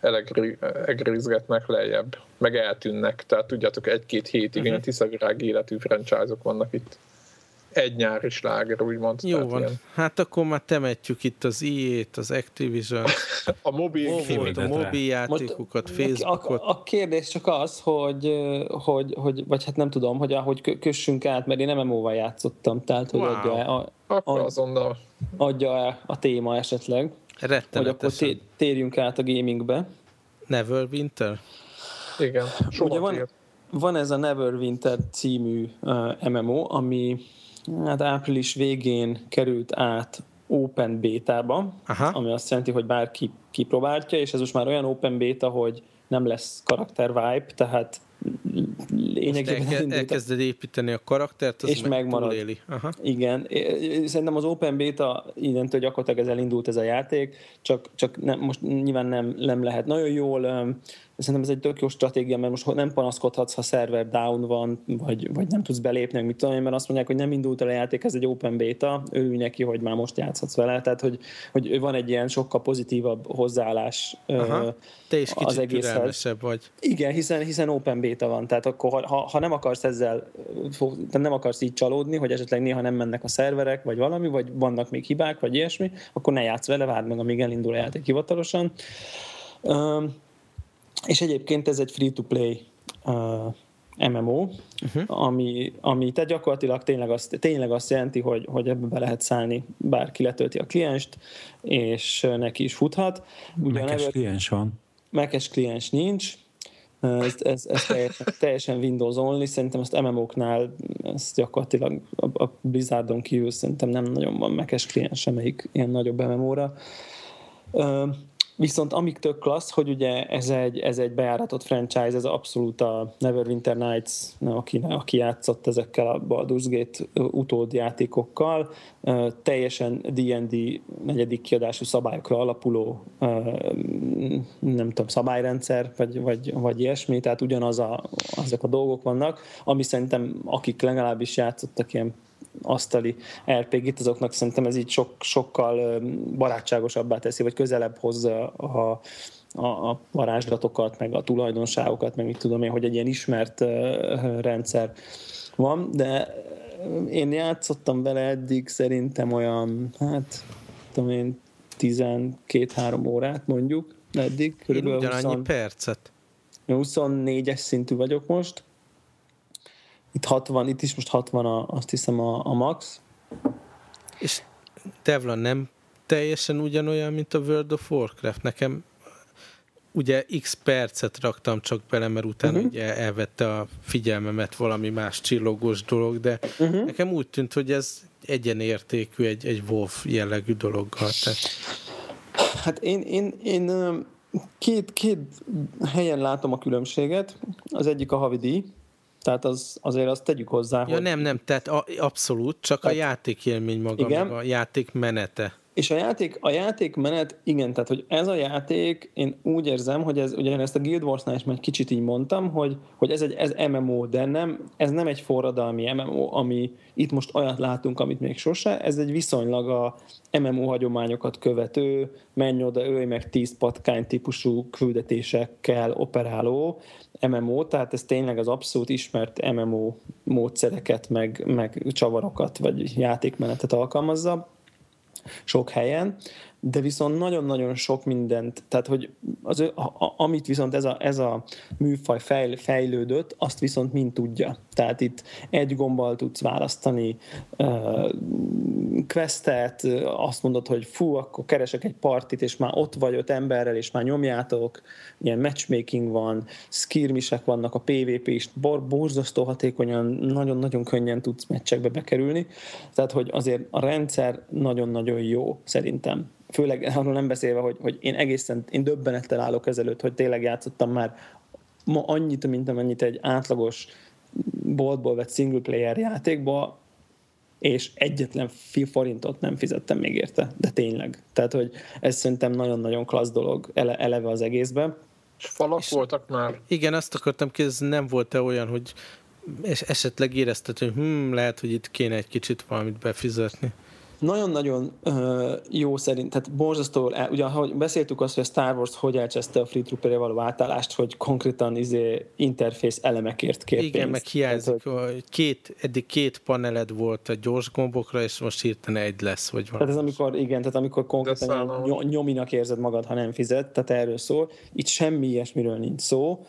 elegrizgetnek lejjebb, meg eltűnnek. Tehát tudjátok, egy-két hétig uh-huh. tiszavirág életű franchise-ok vannak itt egy nyári sláger, úgymond. Jó van. Ilyen. Hát akkor már temetjük itt az IE-t, az Activision, a mobil, volt, a mobil játékokat, Facebookot. A, a, kérdés csak az, hogy, hogy, hogy, vagy hát nem tudom, hogy ahogy kössünk át, mert én nem MMO-val játszottam, tehát hogy wow. adja, a, akkor azonnal. adja a téma esetleg. Hogy akkor térjünk át a gamingbe. Neverwinter? Igen, soha Ugye van, van ez a Neverwinter című uh, MMO, ami hát április végén került át open beta-ba, Aha. ami azt jelenti, hogy bárki kipróbálja, és ez most már olyan open beta, hogy nem lesz karakter vibe, tehát lényegében elke, elkezded építeni a karaktert, az és meg megmarad. Túléli. Aha. Igen. Szerintem az Open Beta innentől gyakorlatilag ez elindult ez a játék, csak, csak nem, most nyilván nem, nem lehet. Nagyon jól Szerintem ez egy tök jó stratégia, mert most nem panaszkodhatsz, ha szerver down van, vagy, vagy nem tudsz belépni, mit tudom én, mert azt mondják, hogy nem indult el a játék, ez egy open beta, örülj neki, hogy már most játszhatsz vele, tehát hogy, hogy van egy ilyen sokkal pozitívabb hozzáállás Aha. Te is az egészhez. vagy. Igen, hiszen, hiszen open beta van, tehát akkor ha, ha nem akarsz ezzel, nem akarsz így csalódni, hogy esetleg néha nem mennek a szerverek, vagy valami, vagy vannak még hibák, vagy ilyesmi, akkor ne játsz vele, várd meg, amíg elindul a játék hivatalosan. És egyébként ez egy free-to-play uh, MMO, uh-huh. ami, ami te gyakorlatilag tényleg azt, tényleg azt jelenti, hogy, hogy ebbe be lehet szállni, bárki letölti a klienst, és neki is futhat. Mekes kliens van. Mekes kliens nincs, ez, ez, ez teljesen, teljesen Windows only, szerintem ezt MMO-knál ez gyakorlatilag a, a Blizzardon kívül szerintem nem nagyon van mekes kliens semmelyik ilyen nagyobb MMO-ra. Viszont amik tök klassz, hogy ugye ez egy, ez egy bejáratott franchise, ez abszolút a Neverwinter Nights, aki, aki játszott ezekkel a Baldur's Gate utódjátékokkal, teljesen D&D negyedik kiadású szabályokra alapuló nem tudom, szabályrendszer, vagy, vagy, vagy ilyesmi, tehát ugyanaz a, azok a dolgok vannak, ami szerintem akik legalábbis játszottak ilyen asztali RPG-t, azoknak szerintem ez így sok, sokkal barátságosabbá teszi, vagy közelebb hozza a, a, a varázslatokat, meg a tulajdonságokat, meg mit tudom én, hogy egy ilyen ismert rendszer van, de én játszottam vele eddig szerintem olyan, hát tudom én, 12-3 órát mondjuk eddig. Körülbelül én ugyanannyi 20, percet. 24-es szintű vagyok most, itt 60, itt is most 60 a, azt hiszem a, a max. És Devlan nem teljesen ugyanolyan, mint a World of Warcraft. Nekem ugye x percet raktam csak bele, mert utána uh-huh. ugye elvette a figyelmemet valami más csillogós dolog, de uh-huh. nekem úgy tűnt, hogy ez egyenértékű egy, egy WoW jellegű dologgal. Tehát... Hát én, én, én két, két helyen látom a különbséget. Az egyik a havidíj, tehát az, azért azt tegyük hozzá, ja, hogy... nem, nem, tehát a, abszolút, csak tehát, a játékélmény maga, igen. meg a játék menete. És a játék, a játékmenet, igen, tehát hogy ez a játék, én úgy érzem, hogy ez, ugye ezt a Guild Wars-nál is már kicsit így mondtam, hogy, hogy ez egy ez MMO, de nem, ez nem egy forradalmi MMO, ami itt most olyat látunk, amit még sose, ez egy viszonylag a MMO hagyományokat követő, menj oda, ölj meg tíz patkány típusú küldetésekkel operáló MMO, tehát ez tényleg az abszolút ismert MMO módszereket, meg, meg csavarokat, vagy játékmenetet alkalmazza sok helyen, de viszont nagyon-nagyon sok mindent, tehát hogy az, amit viszont ez a, ez a műfaj fejl, fejlődött, azt viszont mind tudja. Tehát itt egy gombbal tudsz választani uh, questet, azt mondod, hogy fú, akkor keresek egy partit, és már ott vagy öt emberrel, és már nyomjátok, ilyen matchmaking van, skirmisek vannak, a PvP is borzasztó hatékonyan, nagyon-nagyon könnyen tudsz meccsekbe bekerülni. Tehát, hogy azért a rendszer nagyon-nagyon jó, szerintem főleg arról nem beszélve, hogy, hogy én egészen, én döbbenettel állok ezelőtt, hogy tényleg játszottam már ma annyit, mint amennyit egy átlagos boltból vett single player játékba, és egyetlen forintot nem fizettem még érte, de tényleg. Tehát, hogy ez szerintem nagyon-nagyon klassz dolog ele, eleve az egészben. És falak és voltak már? Igen, azt akartam kérdezni, nem volt-e olyan, hogy esetleg érezted, hogy hm, lehet, hogy itt kéne egy kicsit valamit befizetni? Nagyon-nagyon jó szerint, tehát borzasztó, ugye ahogy beszéltük azt, hogy a Star Wars hogy elcseszte a Free trooper való átállást, hogy konkrétan izé interfész elemekért kér Igen, pénzt. meg hiányzik, tehát, hogy két, eddig két paneled volt a gyors gombokra, és most hirtelen egy lesz, vagy valami. Tehát ez amikor, igen, tehát amikor konkrétan nyominak érzed magad, ha nem fizet, tehát erről szól. Itt semmi ilyesmiről nincs szó.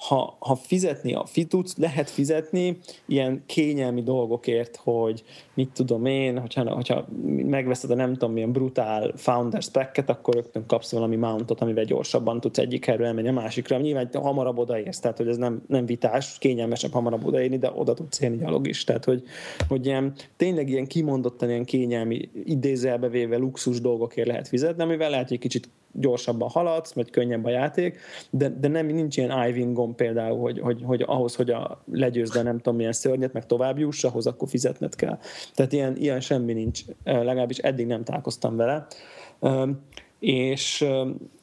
Ha, ha fizetni, a tudsz, lehet fizetni ilyen kényelmi dolgokért, hogy mit tudom én, hogyha, hogyha megveszed a nem tudom milyen brutál founder spec akkor rögtön kapsz valami mountot, amivel gyorsabban tudsz egyik helyről elmenni a másikra. Nyilván hamarabb odaérsz, tehát hogy ez nem, nem vitás, kényelmesebb hamarabb odaérni, de oda tudsz érni gyalog is. Tehát, hogy, hogy ilyen, tényleg ilyen kimondottan ilyen kényelmi, idézelbe véve luxus dolgokért lehet fizetni, amivel lehet, hogy egy kicsit gyorsabban haladsz, vagy könnyebb a játék, de, de nem, nincs ilyen Iving gomb például, hogy, hogy, hogy ahhoz, hogy a, legyőzd nem tudom milyen szörnyet, meg tovább juss, ahhoz akkor fizetned kell. Tehát ilyen, ilyen semmi nincs, legalábbis eddig nem találkoztam vele. És,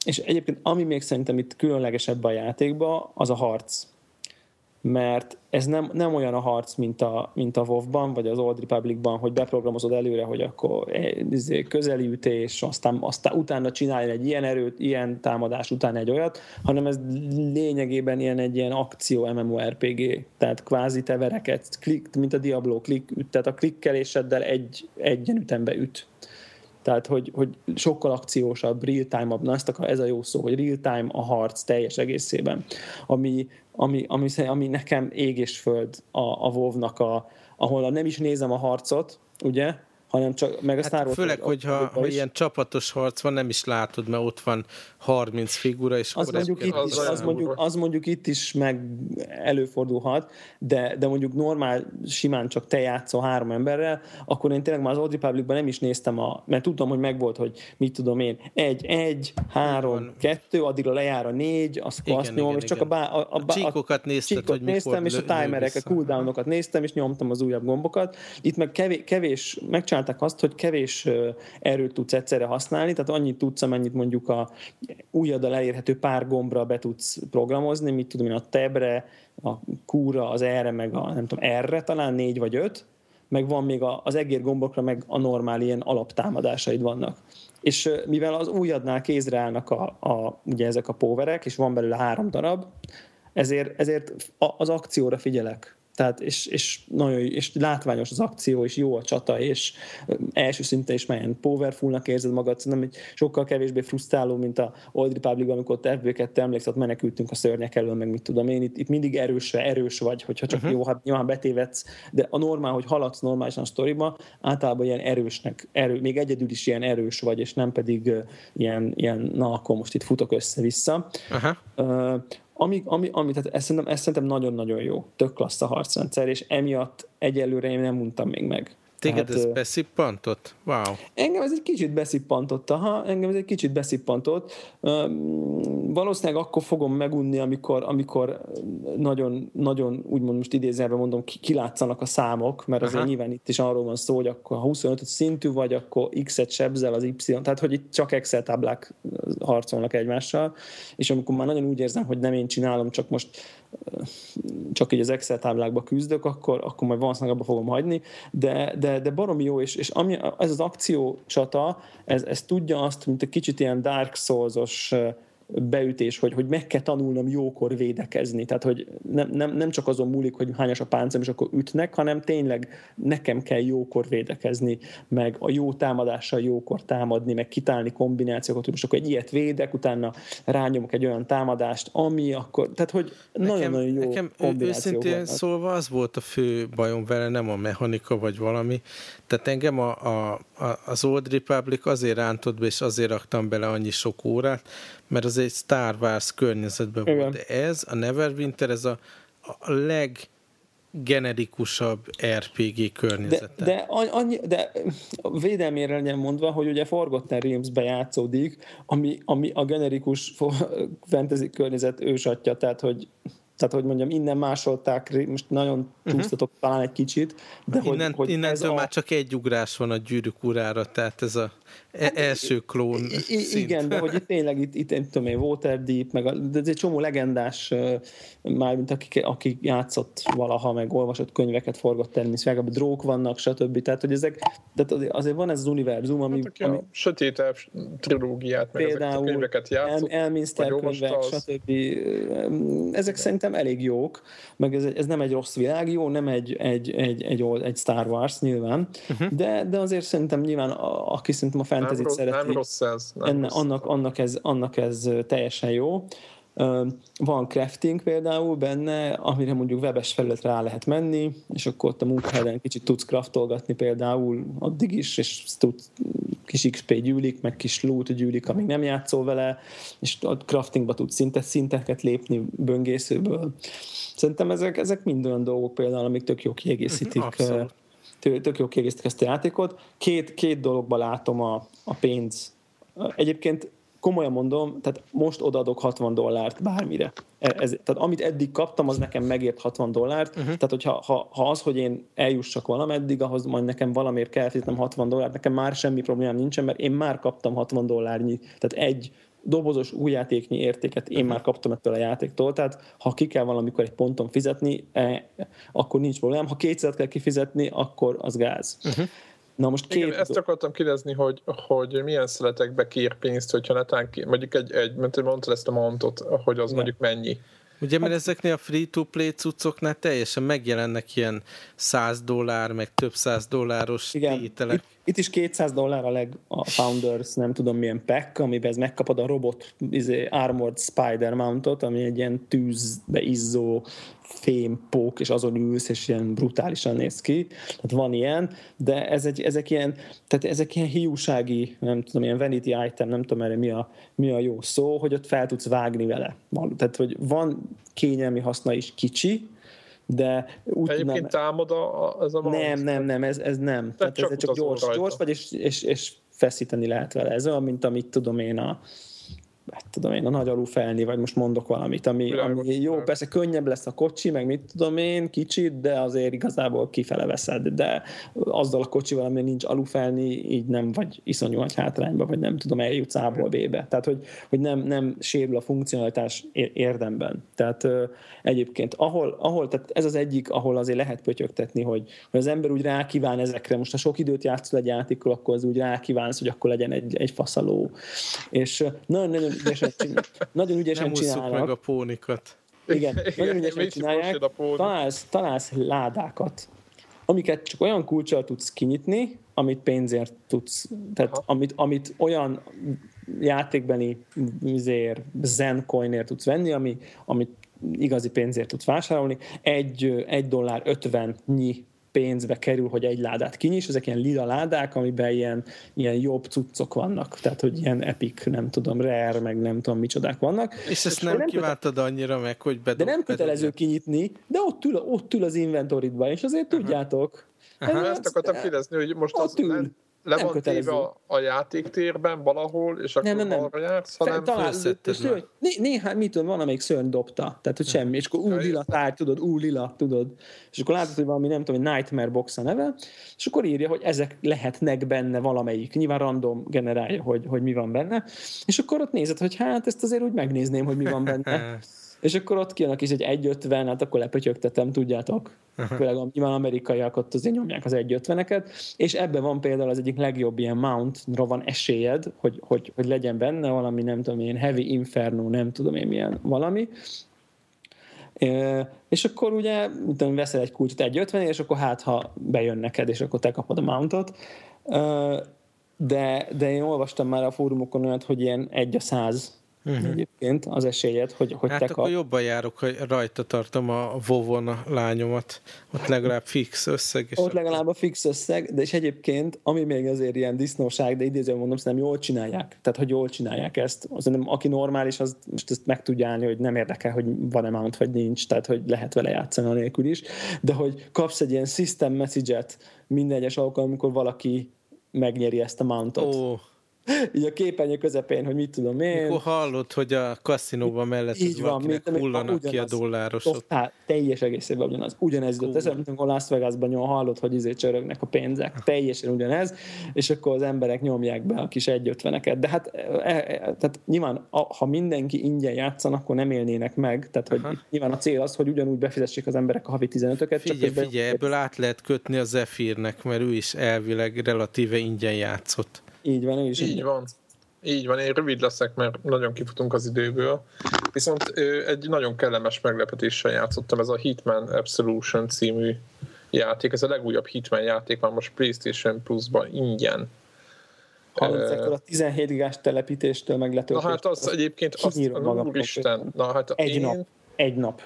és egyébként ami még szerintem itt különlegesebb a játékban, az a harc mert ez nem, nem olyan a harc, mint a, mint a WoW-ban, vagy az Old Republic-ban, hogy beprogramozod előre, hogy akkor izé, közeli ütés, aztán, aztán utána csinálj egy ilyen erőt, ilyen támadás, után egy olyat, hanem ez lényegében ilyen egy ilyen akció MMORPG, tehát kvázi te vereket, klik, mint a Diablo, klik, tehát a klikkeléseddel egy, egyen ütembe üt. Tehát, hogy, hogy sokkal akciósabb, real-time-abb, na ezt akar, ez a jó szó, hogy real-time a harc teljes egészében, ami, ami, ami, ami nekem ég és föld a, a WoW-nak, a, ahol nem is nézem a harcot, ugye, hanem csak meg a hát Star Wars Főleg, hogyha ha ilyen csapatos harc van, nem is látod, mert ott van 30 figura, és az mondjuk, itt is, az, mondjuk, az mondjuk itt is meg előfordulhat, de, de mondjuk normál, simán csak te játszol három emberrel, akkor én tényleg már az Old Republicban nem is néztem, a, mert tudtam, hogy megvolt, hogy mit tudom én, egy, egy, három, van. kettő, addigra lejár a négy, azt, igen, azt nyomom, igen, és csak igen. a, bá, a, a, a csíkokat nézted, hogy néztem, és a timereket, a cooldownokat néztem, és nyomtam az újabb gombokat. Itt meg kevés, kevés megcsinálták azt, hogy kevés erőt tudsz egyszerre használni, tehát annyit tudsz, amennyit mondjuk a újaddal elérhető pár gombra be tudsz programozni, mit tudom én, a tebre, a kúra, az erre, meg a nem tudom, erre talán négy vagy öt, meg van még az egér gombokra, meg a normál ilyen alaptámadásaid vannak. És mivel az újadnál kézre állnak a, a, ugye ezek a póverek, és van belőle három darab, ezért, ezért az akcióra figyelek tehát és, és, nagyon, és látványos az akció, és jó a csata, és első szinten is melyen powerfulnak érzed magad, szerintem egy sokkal kevésbé frusztráló, mint a Old Republic, amikor ott FB2 emlékszel, ott menekültünk a szörnyek elől, meg mit tudom én, itt, itt mindig erősre, erős vagy, hogyha csak uh-huh. jó, hát nyilván betévedsz, de a normál, hogy haladsz normálisan a sztoriba, általában ilyen erősnek, erő, még egyedül is ilyen erős vagy, és nem pedig ilyen, ilyen na, akkor most itt futok össze-vissza. Uh-huh. Ami, ami, ami tehát ezt szerintem, ezt szerintem nagyon-nagyon jó, tök klassz a harcrendszer, és emiatt egyelőre én nem mondtam még meg. Téged Tehát, ez beszippantott? Wow. Engem ez egy kicsit beszippantott, aha, engem ez egy kicsit beszippantott. Valószínűleg akkor fogom megunni, amikor, amikor nagyon, nagyon úgymond most idézelve mondom, kilátszanak a számok, mert azért aha. nyilván itt is arról van szó, hogy akkor ha 25 szintű vagy, akkor X-et sebzel az Y, tehát hogy itt csak Excel táblák harcolnak egymással, és amikor már nagyon úgy érzem, hogy nem én csinálom, csak most csak így az Excel táblákba küzdök, akkor, akkor majd valószínűleg abba fogom hagyni, de, de, de baromi jó, és, és ami, ez az akciócsata, ez, ez tudja azt, mint egy kicsit ilyen Dark Souls-os beütés, hogy, hogy meg kell tanulnom jókor védekezni. Tehát, hogy nem, nem, nem csak azon múlik, hogy hányas a páncem, és akkor ütnek, hanem tényleg nekem kell jókor védekezni, meg a jó támadással jókor támadni, meg kitálni kombinációkat, hogy most akkor egy ilyet védek, utána rányomok egy olyan támadást, ami akkor, tehát, hogy nagyon-nagyon jó nekem őszintén voltak. szólva az volt a fő bajom vele, nem a mechanika vagy valami, tehát engem a, a, a, az Old Republic azért rántott be, és azért raktam bele annyi sok órát, mert az egy Star Wars környezetben Igen. volt. De ez, a Neverwinter, ez a, a leg generikusabb RPG környezete. De, de, annyi, de védelmére legyen mondva, hogy ugye Forgotten Realms-be játszódik, ami, ami a generikus fantasy környezet ősatja, tehát hogy tehát hogy mondjam, innen másolták, most nagyon túlztatok uh-huh. talán egy kicsit, de Innen, hogy, hogy innentől a... már csak egy ugrás van a gyűrűk urára, tehát ez a hát, első klón I- szint. Igen, de hogy itt tényleg itt, itt tudom én, Waterdeep, meg a, de ez egy csomó legendás, már mint akik, akik játszott valaha, meg olvasott könyveket, forgott természetesen, drók vannak, stb. Tehát, hogy ezek, tehát azért van ez az univerzum, ami... Hát, ami sötét trilógiát, meg például, a könyveket játszott, El, Elminster könyvek, stb. Ezek szerintem elég jók, meg ez, ez nem egy rossz világ, jó, nem egy, egy, egy, egy, egy Star Wars nyilván, uh-huh. de, de azért szerintem nyilván, aki szerintem a fantasy szereti, nem rossz ez, nem enne, rossz. Annak, annak, ez, annak ez teljesen jó. Van crafting például benne, amire mondjuk webes felületre rá lehet menni, és akkor ott a munkahelyen kicsit tudsz craftolgatni például addig is, és tudsz, kis XP gyűlik, meg kis loot gyűlik, amíg nem játszol vele, és a craftingba tudsz szinte szinteket lépni böngészőből. Szerintem ezek, ezek mind olyan dolgok például, amik tök jó kiegészítik Abszolút tök jó kiegészítik ezt a játékot. Két, két dologban látom a, a pénz. Egyébként komolyan mondom, tehát most odaadok 60 dollárt bármire. E, ez, tehát amit eddig kaptam, az nekem megért 60 dollárt. Uh-huh. Tehát, hogyha ha, ha az, hogy én eljussak valameddig, ahhoz majd nekem valamiért kell fizetnem 60 dollárt, nekem már semmi problémám nincsen, mert én már kaptam 60 dollárnyi, tehát egy dobozos új játéknyi értéket én már kaptam ettől a játéktól, tehát ha ki kell valamikor egy ponton fizetni, eh, akkor nincs probléma. Ha kétszer kell kifizetni, akkor az gáz. Uh-huh. Na most két... Igen, ezt akartam kérdezni, hogy, hogy milyen szeletekbe kér pénzt, hogyha netán ki, mondjuk egy, egy mert mondtad ezt a montot, hogy az Igen. mondjuk mennyi. Ugye, mert ezeknél a free-to-play cuccoknál teljesen megjelennek ilyen 100 dollár, meg több száz dolláros Igen. tételek. Itt, itt is 200 dollár a leg a Founders, nem tudom milyen pack, amiben ez megkapod a robot izé, Armored Spider Mountot, ami egy ilyen tűzbe izzó fémpók, és azon ülsz, és ilyen brutálisan néz ki. Tehát van ilyen, de ez egy, ezek ilyen, tehát ezek ilyen hiúsági, nem tudom, ilyen vanity item, nem tudom erre mi a, mi a jó szó, hogy ott fel tudsz vágni vele. Tehát, hogy van kényelmi haszna is kicsi, de úgy Egyébként nem, támad a, ez a Nem, nem, nem, ez, ez nem. Tehát, Tehát ez csak gyors, gyors vagy, és, és, és feszíteni lehet vele. Ez olyan, mint amit tudom én a, hát tudom én, a nagy alufelni, vagy most mondok valamit, ami, ami jó, persze könnyebb lesz a kocsi, meg mit tudom én, kicsit, de azért igazából kifele veszed, de azzal a kocsival, ami nincs alufelni, így nem vagy iszonyú nagy hátrányba, vagy nem tudom, eljutsz A-ból B-be. Tehát, hogy, hogy nem, nem sérül a funkcionalitás érdemben. Tehát egyébként, ahol, ahol, tehát ez az egyik, ahol azért lehet pötyögtetni, hogy, hogy az ember úgy rákíván ezekre, most ha sok időt játszol egy játékról, akkor az úgy rákívánsz, hogy akkor legyen egy, egy faszaló. És nagyon-nagyon ügyesen, nagyon ügyesen Nem csinálnak. meg a pónikat. Igen, nagyon ügyesen csinálják. Találsz, találsz ládákat, amiket csak olyan kulcsal tudsz kinyitni, amit pénzért tudsz, tehát amit, amit olyan játékbeni zér, zen coinért tudsz venni, ami, amit igazi pénzért tudsz vásárolni. Egy, egy dollár ötvennyi pénzbe kerül, hogy egy ládát kinyis, ezek ilyen lila ládák, amiben ilyen, ilyen jobb cuccok vannak, tehát hogy ilyen epic, nem tudom, rare, meg nem tudom micsodák vannak. És ezt nem, nem kiváltad köte... annyira meg, hogy bedob, De nem kötelező bedob. kinyitni, de ott ül, ott ül az inventoridban, és azért uh-huh. tudjátok, Aha. Ezt akartam kérdezni, hogy most az nem, le nem van kötelező. a, a játéktérben valahol, és akkor nem, nem, nem. jársz, hanem Talán, szőny, né, néhány, mit tudom, van, amelyik szörny dobta, tehát hogy semmi, és akkor ú, lila tárgy, tudod, ú, lila, tudod, és akkor látod, hogy valami, nem tudom, hogy Nightmare Box a neve, és akkor írja, hogy ezek lehetnek benne valamelyik, nyilván random generálja, hogy, hogy mi van benne, és akkor ott nézed, hogy hát ezt azért úgy megnézném, hogy mi van benne. És akkor ott kijönnek is egy 1.50, hát akkor lepötyögtetem, tudjátok. Főleg nyilván amerikaiak ott azért nyomják az 1.50-eket, és ebben van például az egyik legjobb ilyen mountra van esélyed, hogy, hogy, hogy legyen benne valami, nem tudom én, Heavy Inferno, nem tudom én milyen valami, és akkor ugye utána veszel egy kulcsot 1.50 és akkor hát, ha bejön neked, és akkor te kapod a mountot. De, de én olvastam már a fórumokon olyat, hogy ilyen egy a száz uh-huh. egyébként az esélyed, hogy, hogy hát te akkor kap... jobban járok, hogy rajta tartom a Vovon a lányomat. Ott legalább fix összeg. És Ott legalább a fix összeg, de és egyébként, ami még azért ilyen disznóság, de idézően mondom, szerintem jól csinálják. Tehát, hogy jól csinálják ezt. Szerintem, aki normális, az most ezt meg tudja állni, hogy nem érdekel, hogy van-e mount, vagy nincs, tehát, hogy lehet vele játszani a nélkül is. De hogy kapsz egy ilyen system message-et minden egyes alkalom, amikor valaki megnyeri ezt a mountot. Oh így a képernyő közepén, hogy mit tudom én. Mikor hallod, hogy a kaszinóban mellett így van, mint, hullanak ugyanaz, ki a dollárosok. Hát, teljes egészében ugyanaz. Ugyanez jutott eszembe, mint amikor Las Vegasban nyom, hallod, hogy izé csörögnek a pénzek. Teljesen ugyanez, és akkor az emberek nyomják be a kis 1.50-eket. De hát e, e, tehát nyilván, a, ha mindenki ingyen játszan, akkor nem élnének meg. Tehát, hogy Aha. nyilván a cél az, hogy ugyanúgy befizessék az emberek a havi 15-öket. Figyelj, figyelj, ebből át lehet kötni a Zephyrnek, mert ő is elvileg relatíve ingyen játszott. Így van, ő is. Így van. Így van, én rövid leszek, mert nagyon kifutunk az időből. Viszont egy nagyon kellemes meglepetéssel játszottam, ez a Hitman Absolution című játék, ez a legújabb Hitman játék, van most PlayStation Plus-ban ingyen. Hallod, uh, a 17 gigás telepítéstől meg. Na hát az egyébként, azt, úristen, na hát egy én, nap. Egy nap.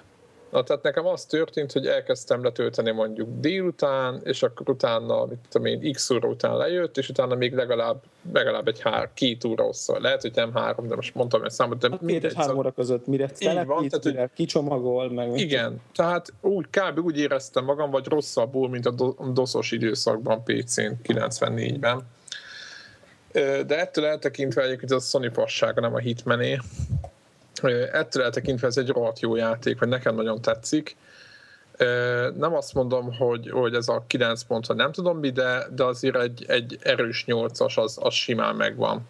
Na, tehát nekem az történt, hogy elkezdtem letölteni mondjuk délután, és akkor utána, mit tudom én, x óra után lejött, és utána még legalább, legalább egy hár, két óra hosszal. Lehet, hogy nem három, de most mondtam egy számot, de hát két és három óra között, mire telepít, van, mire kicsomagol, meg... Igen, tehát úgy, kb. úgy éreztem magam, vagy rosszabbul, mint a doszos időszakban PC-n 94-ben. De ettől eltekintve egyébként az a Sony fassága, nem a Hitmané ettől eltekintve ez egy rohadt jó játék, vagy nekem nagyon tetszik. Nem azt mondom, hogy, hogy ez a 9 pont, vagy nem tudom mi, de, de azért egy, egy erős 8-as az, az simán megvan.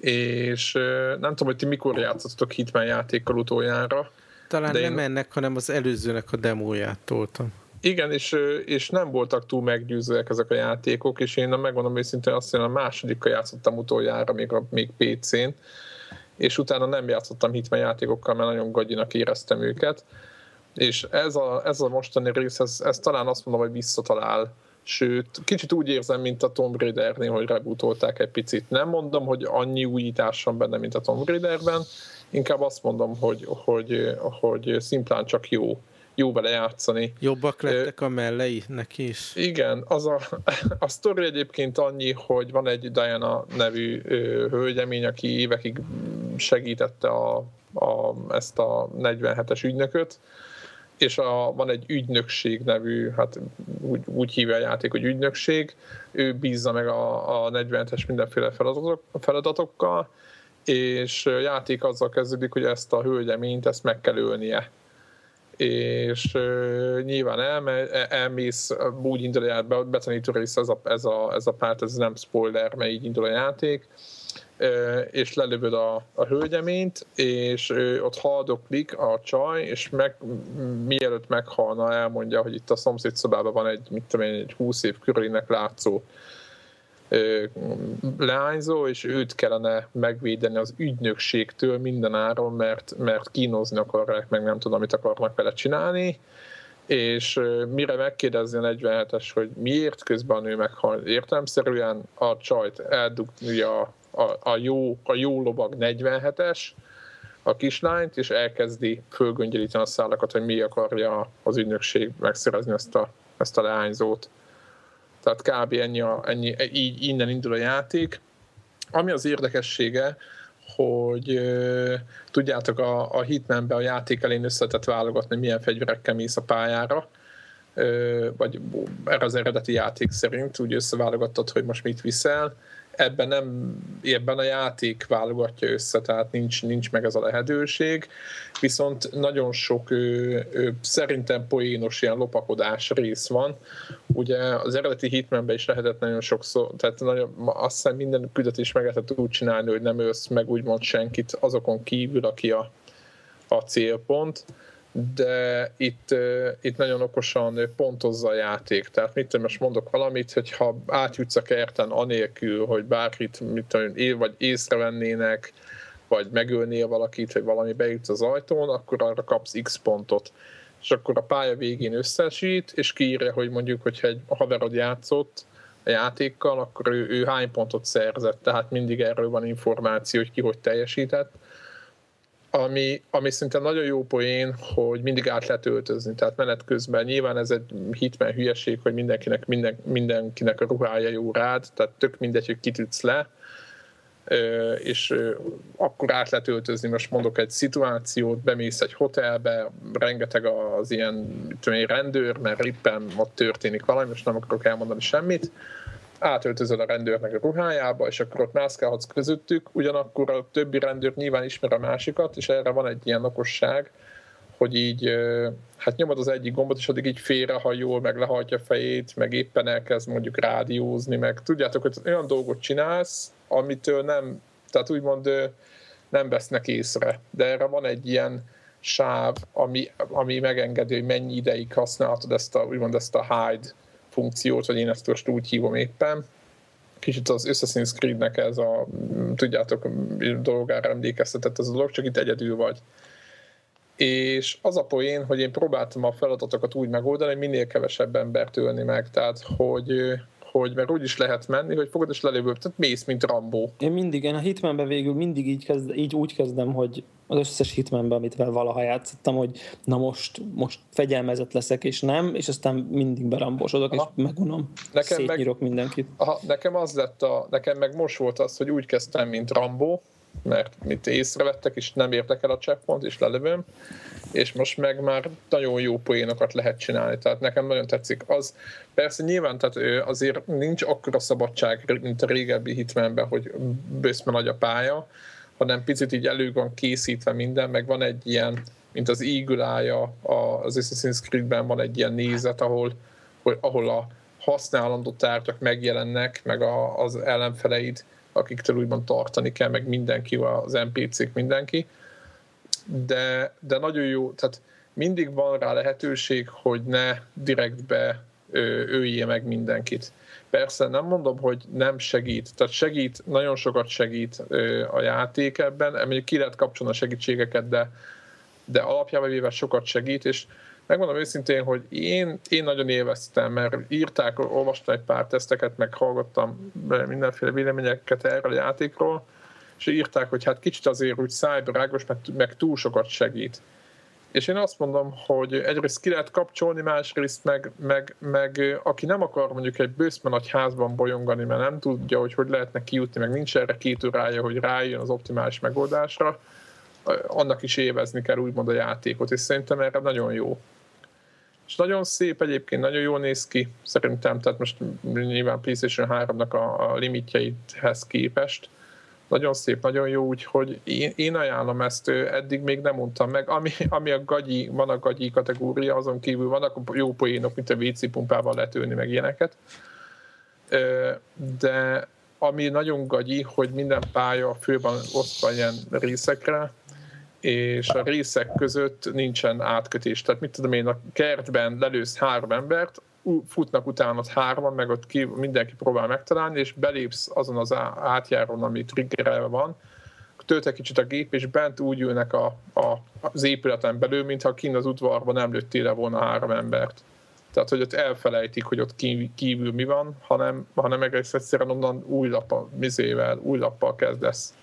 És nem tudom, hogy ti mikor játszottatok Hitman játékkal utoljára. Talán nem én... ennek, hanem az előzőnek a demóját toltam. Igen, és, és nem voltak túl meggyőzőek ezek a játékok, és én megmondom őszintén azt, hogy a másodikkal játszottam utoljára, még, a, még PC-n, és utána nem játszottam Hitman játékokkal, mert nagyon gagyinak éreztem őket. És ez a, ez a mostani rész, ez, ez talán azt mondom, hogy visszatalál sőt, kicsit úgy érzem, mint a Tomb Raider-nél, hogy rebootolták egy picit. Nem mondom, hogy annyi újítás van benne, mint a Tomb Raider-ben, inkább azt mondom, hogy, hogy, hogy szimplán csak jó jó vele játszani. Jobbak lettek a mellei neki is. Igen, az a, a sztori egyébként annyi, hogy van egy Diana nevű hölgyemény, aki évekig segítette a, a, ezt a 47-es ügynököt, és a, van egy ügynökség nevű, hát úgy, úgy hívja a játék, hogy ügynökség, ő bízza meg a, a 47-es mindenféle feladatok, feladatokkal, és játék azzal kezdődik, hogy ezt a hölgyeményt, ezt meg kell ölnie és nyilván elme, elmész, úgy indul a játék, betanító rész ez a, ez, a, ez a párt, ez nem spoiler, mert így indul a játék, és lelövöd a, a hölgyeményt, és ott haldoklik a csaj, és meg, mielőtt meghalna, elmondja, hogy itt a szomszéd szobában van egy, mit tudom én, egy 20 év körülinek látszó leányzó, és őt kellene megvédeni az ügynökségtől mindenáron, mert, mert kínozni akarják, meg nem tudom, mit akarnak vele csinálni, és mire megkérdezni a 47-es, hogy miért közben a nő meghal, értelmszerűen a csajt eldugja a, a, a, jó, a jó lovag 47-es, a kislányt, és elkezdi fölgöngyelíteni a szálakat, hogy mi akarja az ügynökség megszerezni ezt a, ezt a leányzót. Tehát kb. ennyi, a, ennyi így innen indul a játék. Ami az érdekessége, hogy tudjátok, a, a Hitmanbe a játék elén összetett válogatni, milyen fegyverekkel mész a pályára, vagy erre az eredeti játék szerint úgy összeválogattad, hogy most mit viszel, ebben nem, ebben a játék válogatja össze, tehát nincs, nincs meg ez a lehetőség, viszont nagyon sok ő, ő, szerintem poénos ilyen lopakodás rész van. Ugye az eredeti Hitmanben is lehetett nagyon sokszor, tehát nagyon, azt hiszem minden küldetés meg lehetett úgy csinálni, hogy nem ősz meg úgymond senkit azokon kívül, aki a, a célpont de itt, itt nagyon okosan pontozza a játék. Tehát mit tudom, most mondok valamit, hogyha átjutsz a kerten anélkül, hogy bárkit mit tudom, él, vagy észrevennének, vagy megölnél valakit, vagy valami bejut az ajtón, akkor arra kapsz X pontot. És akkor a pálya végén összesít, és kiírja, hogy mondjuk, hogyha egy haverod játszott a játékkal, akkor ő, ő hány pontot szerzett. Tehát mindig erről van információ, hogy ki hogy teljesített ami, ami szinte nagyon jó poén, hogy mindig át lehet öltözni, tehát menet közben. Nyilván ez egy hitmen hülyeség, hogy mindenkinek, minden, mindenkinek a ruhája jó rád, tehát tök mindegy, hogy kitűtsz le, és akkor át lehet öltözni. Most mondok egy szituációt, bemész egy hotelbe, rengeteg az ilyen tudom, rendőr, mert éppen ott történik valami, most nem akarok elmondani semmit, átöltözöl a rendőrnek a ruhájába, és akkor ott mászkálhatsz közöttük, ugyanakkor a többi rendőr nyilván ismer a másikat, és erre van egy ilyen okosság, hogy így hát nyomod az egyik gombot, és addig így félrehajol, meg lehajtja a fejét, meg éppen elkezd mondjuk rádiózni, meg tudjátok, hogy olyan dolgot csinálsz, amitől nem, tehát úgymond nem vesznek észre. De erre van egy ilyen sáv, ami, ami megengedi, hogy mennyi ideig használhatod ezt a, úgymond ezt a hide funkciót, vagy én ezt most úgy hívom éppen. Kicsit az Assassin's Creed-nek ez a, tudjátok, dolgára emlékeztetett ez a dolog, csak itt egyedül vagy. És az a poén, hogy én próbáltam a feladatokat úgy megoldani, hogy minél kevesebb embert ölni meg, tehát hogy hogy mert úgy is lehet menni, hogy fogod és lelövöd, tehát mész, mint Rambó. Én mindig, én a Hitmanben végül mindig így, kezd, így úgy kezdem, hogy az összes Hitmanben, amit valaha játszottam, hogy na most, most fegyelmezett leszek, és nem, és aztán mindig berambosodok, aha. és megunom. Nekem Szétnyírok meg, mindenkit. Aha, nekem az lett a, nekem meg most volt az, hogy úgy kezdtem, mint Rambó, mert mit észrevettek, és nem értek el a checkpoint, és lelövöm, és most meg már nagyon jó poénokat lehet csinálni, tehát nekem nagyon tetszik. Az persze nyilván tehát azért nincs akkora szabadság, mint a régebbi hitmenben, hogy bőszme nagy a pálya, hanem picit így elő van készítve minden, meg van egy ilyen, mint az Eagle az Assassin's Creed-ben van egy ilyen nézet, ahol, ahol a használandó tárgyak megjelennek, meg a, az ellenfeleid, akiktől úgymond tartani kell, meg mindenki, az NPC-k, mindenki. De, de nagyon jó, tehát mindig van rá lehetőség, hogy ne direktbe ője meg mindenkit. Persze nem mondom, hogy nem segít, tehát segít, nagyon sokat segít a játék ebben, mondjuk ki lehet kapcsolni a segítségeket, de, de alapjában véve sokat segít, és megmondom őszintén, hogy én, én nagyon élveztem, mert írták, olvastam egy pár teszteket, meg hallgattam mindenféle véleményeket erről a játékról, és írták, hogy hát kicsit azért úgy szájbarágos, meg, meg túl sokat segít. És én azt mondom, hogy egyrészt ki lehet kapcsolni, másrészt meg, meg, meg aki nem akar mondjuk egy bőszme nagy házban bolyongani, mert nem tudja, hogy hogy lehetne kijutni, meg nincs erre két órája, hogy rájön az optimális megoldásra, annak is évezni kell úgymond a játékot, és szerintem erre nagyon jó. És nagyon szép egyébként, nagyon jól néz ki, szerintem, tehát most nyilván PlayStation 3-nak a, a limitjeithez képest, nagyon szép, nagyon jó, úgyhogy én, én ajánlom ezt, eddig még nem mondtam meg. Ami, ami a gagyi, van a gagyi kategória, azon kívül vannak jó poénok, mint a WC pumpával letőni, meg ilyeneket. De ami nagyon gagyi, hogy minden pálya fő van osztva ilyen részekre, és a részek között nincsen átkötés. Tehát mit tudom én, a kertben lelősz három embert, futnak utána hárman, meg ott ki, mindenki próbál megtalálni, és belépsz azon az átjárón, ami triggerelve van, tölt egy kicsit a gép, és bent úgy ülnek a, a, az épületen belül, mintha kint az udvarban nem lőttél le volna három embert. Tehát, hogy ott elfelejtik, hogy ott kívül mi van, hanem, hanem egész egyszerűen onnan új lappal, mizével, új lappal kezdesz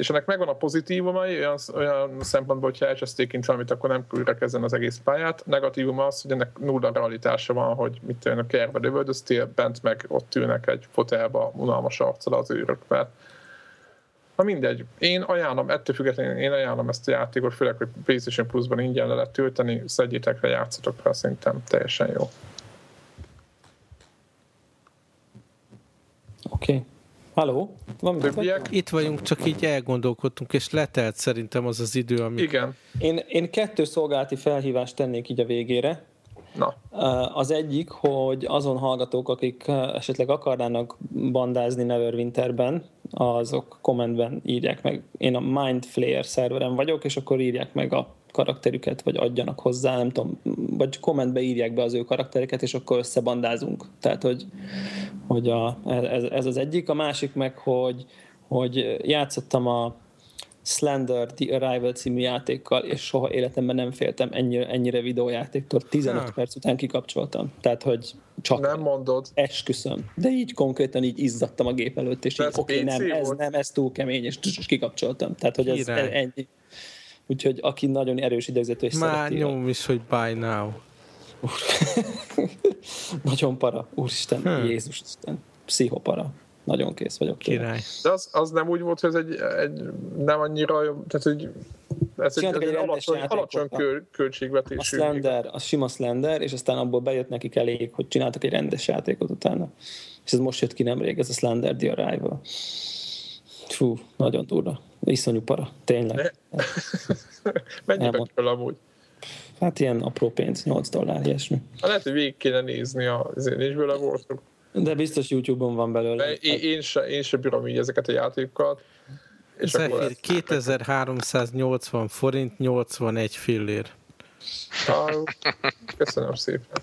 és ennek megvan a pozitívumai, olyan, olyan szempontból, hogyha elcseszték valamit, akkor nem újra kezden az egész pályát. Negatívum az, hogy ennek nulla realitása van, hogy mit a kerbe lövöldöztél, bent meg ott ülnek egy fotelba unalmas arccal az őrök, mert Na mindegy, én ajánlom, ettől függetlenül én ajánlom ezt a játékot, főleg, hogy PlayStation Plus-ban ingyen le lehet tölteni, szedjétek le, játszatok rá, szerintem teljesen jó. Oké. Okay. Halló? Van Többiek? Itt vagyunk, csak így elgondolkodtunk, és letelt szerintem az az idő, ami... Igen. Én, én kettő szolgálati felhívást tennék így a végére. Na, Az egyik, hogy azon hallgatók, akik esetleg akarnának bandázni Neverwinterben, azok kommentben írják meg. Én a Mindflayer szerveren vagyok, és akkor írják meg a karakterüket, vagy adjanak hozzá, nem tudom, vagy kommentbe írják be az ő karaktereket, és akkor összebandázunk. Tehát, hogy, hogy a, ez, ez az egyik. A másik meg, hogy, hogy játszottam a Slender The Arrival című játékkal, és soha életemben nem féltem ennyire, ennyire videójátéktól. 15 Ha. perc után kikapcsoltam. Tehát, hogy csak nem mondod. esküszöm. De így konkrétan így izzadtam a gép előtt, és De így oké, PC nem, ez volt? nem, ez túl kemény, és, kikapcsoltam. Tehát, hogy ez Király. ennyi. Úgyhogy aki nagyon erős idegzetű és Már szereti, nyom is, hogy buy now. nagyon para, úristen, Hmm. Jézus Isten, pszichopara. Nagyon kész vagyok. tőle. Király. De az, az nem úgy volt, hogy ez egy, egy nem annyira, tehát hogy ez egy, Csináltak egy egy rendes alacsony, alacsony kö, A költségvetésű. Slender, a sima Slender, és aztán abból bejött nekik elég, hogy csináltak egy rendes játékot utána. És ez most jött ki nemrég, ez a Slender The Arrival. Fú, nagyon durva. Iszonyú para, tényleg. Mennyibe Elmond- kerül amúgy? Hát ilyen apró pénz, 8 dollár, ilyesmi. Hát lehet, hogy végig kéne nézni a nincs bőle voltok. De biztos YouTube-on van belőle. De én, én, se, én se bírom így ezeket a játékokat. És akkor Zephyr, ezt- 2380 forint, 81 fillér. Köszönöm szépen.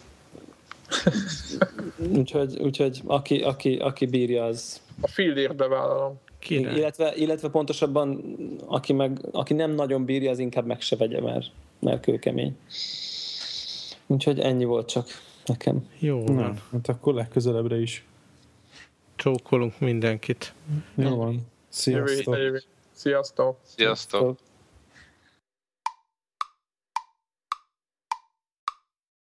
Úgyhogy, úgyhogy aki, aki, aki bírja, az... A fillért bevállalom. Király. Illetve, illetve pontosabban, aki, meg, aki nem nagyon bírja, az inkább meg se vegye, mert, mert kőkemény. Úgyhogy ennyi volt csak nekem. Jó Na, van. hát akkor legközelebbre is. Csókolunk mindenkit. Jó van. Sziasztok. Sziasztok! Sziasztok!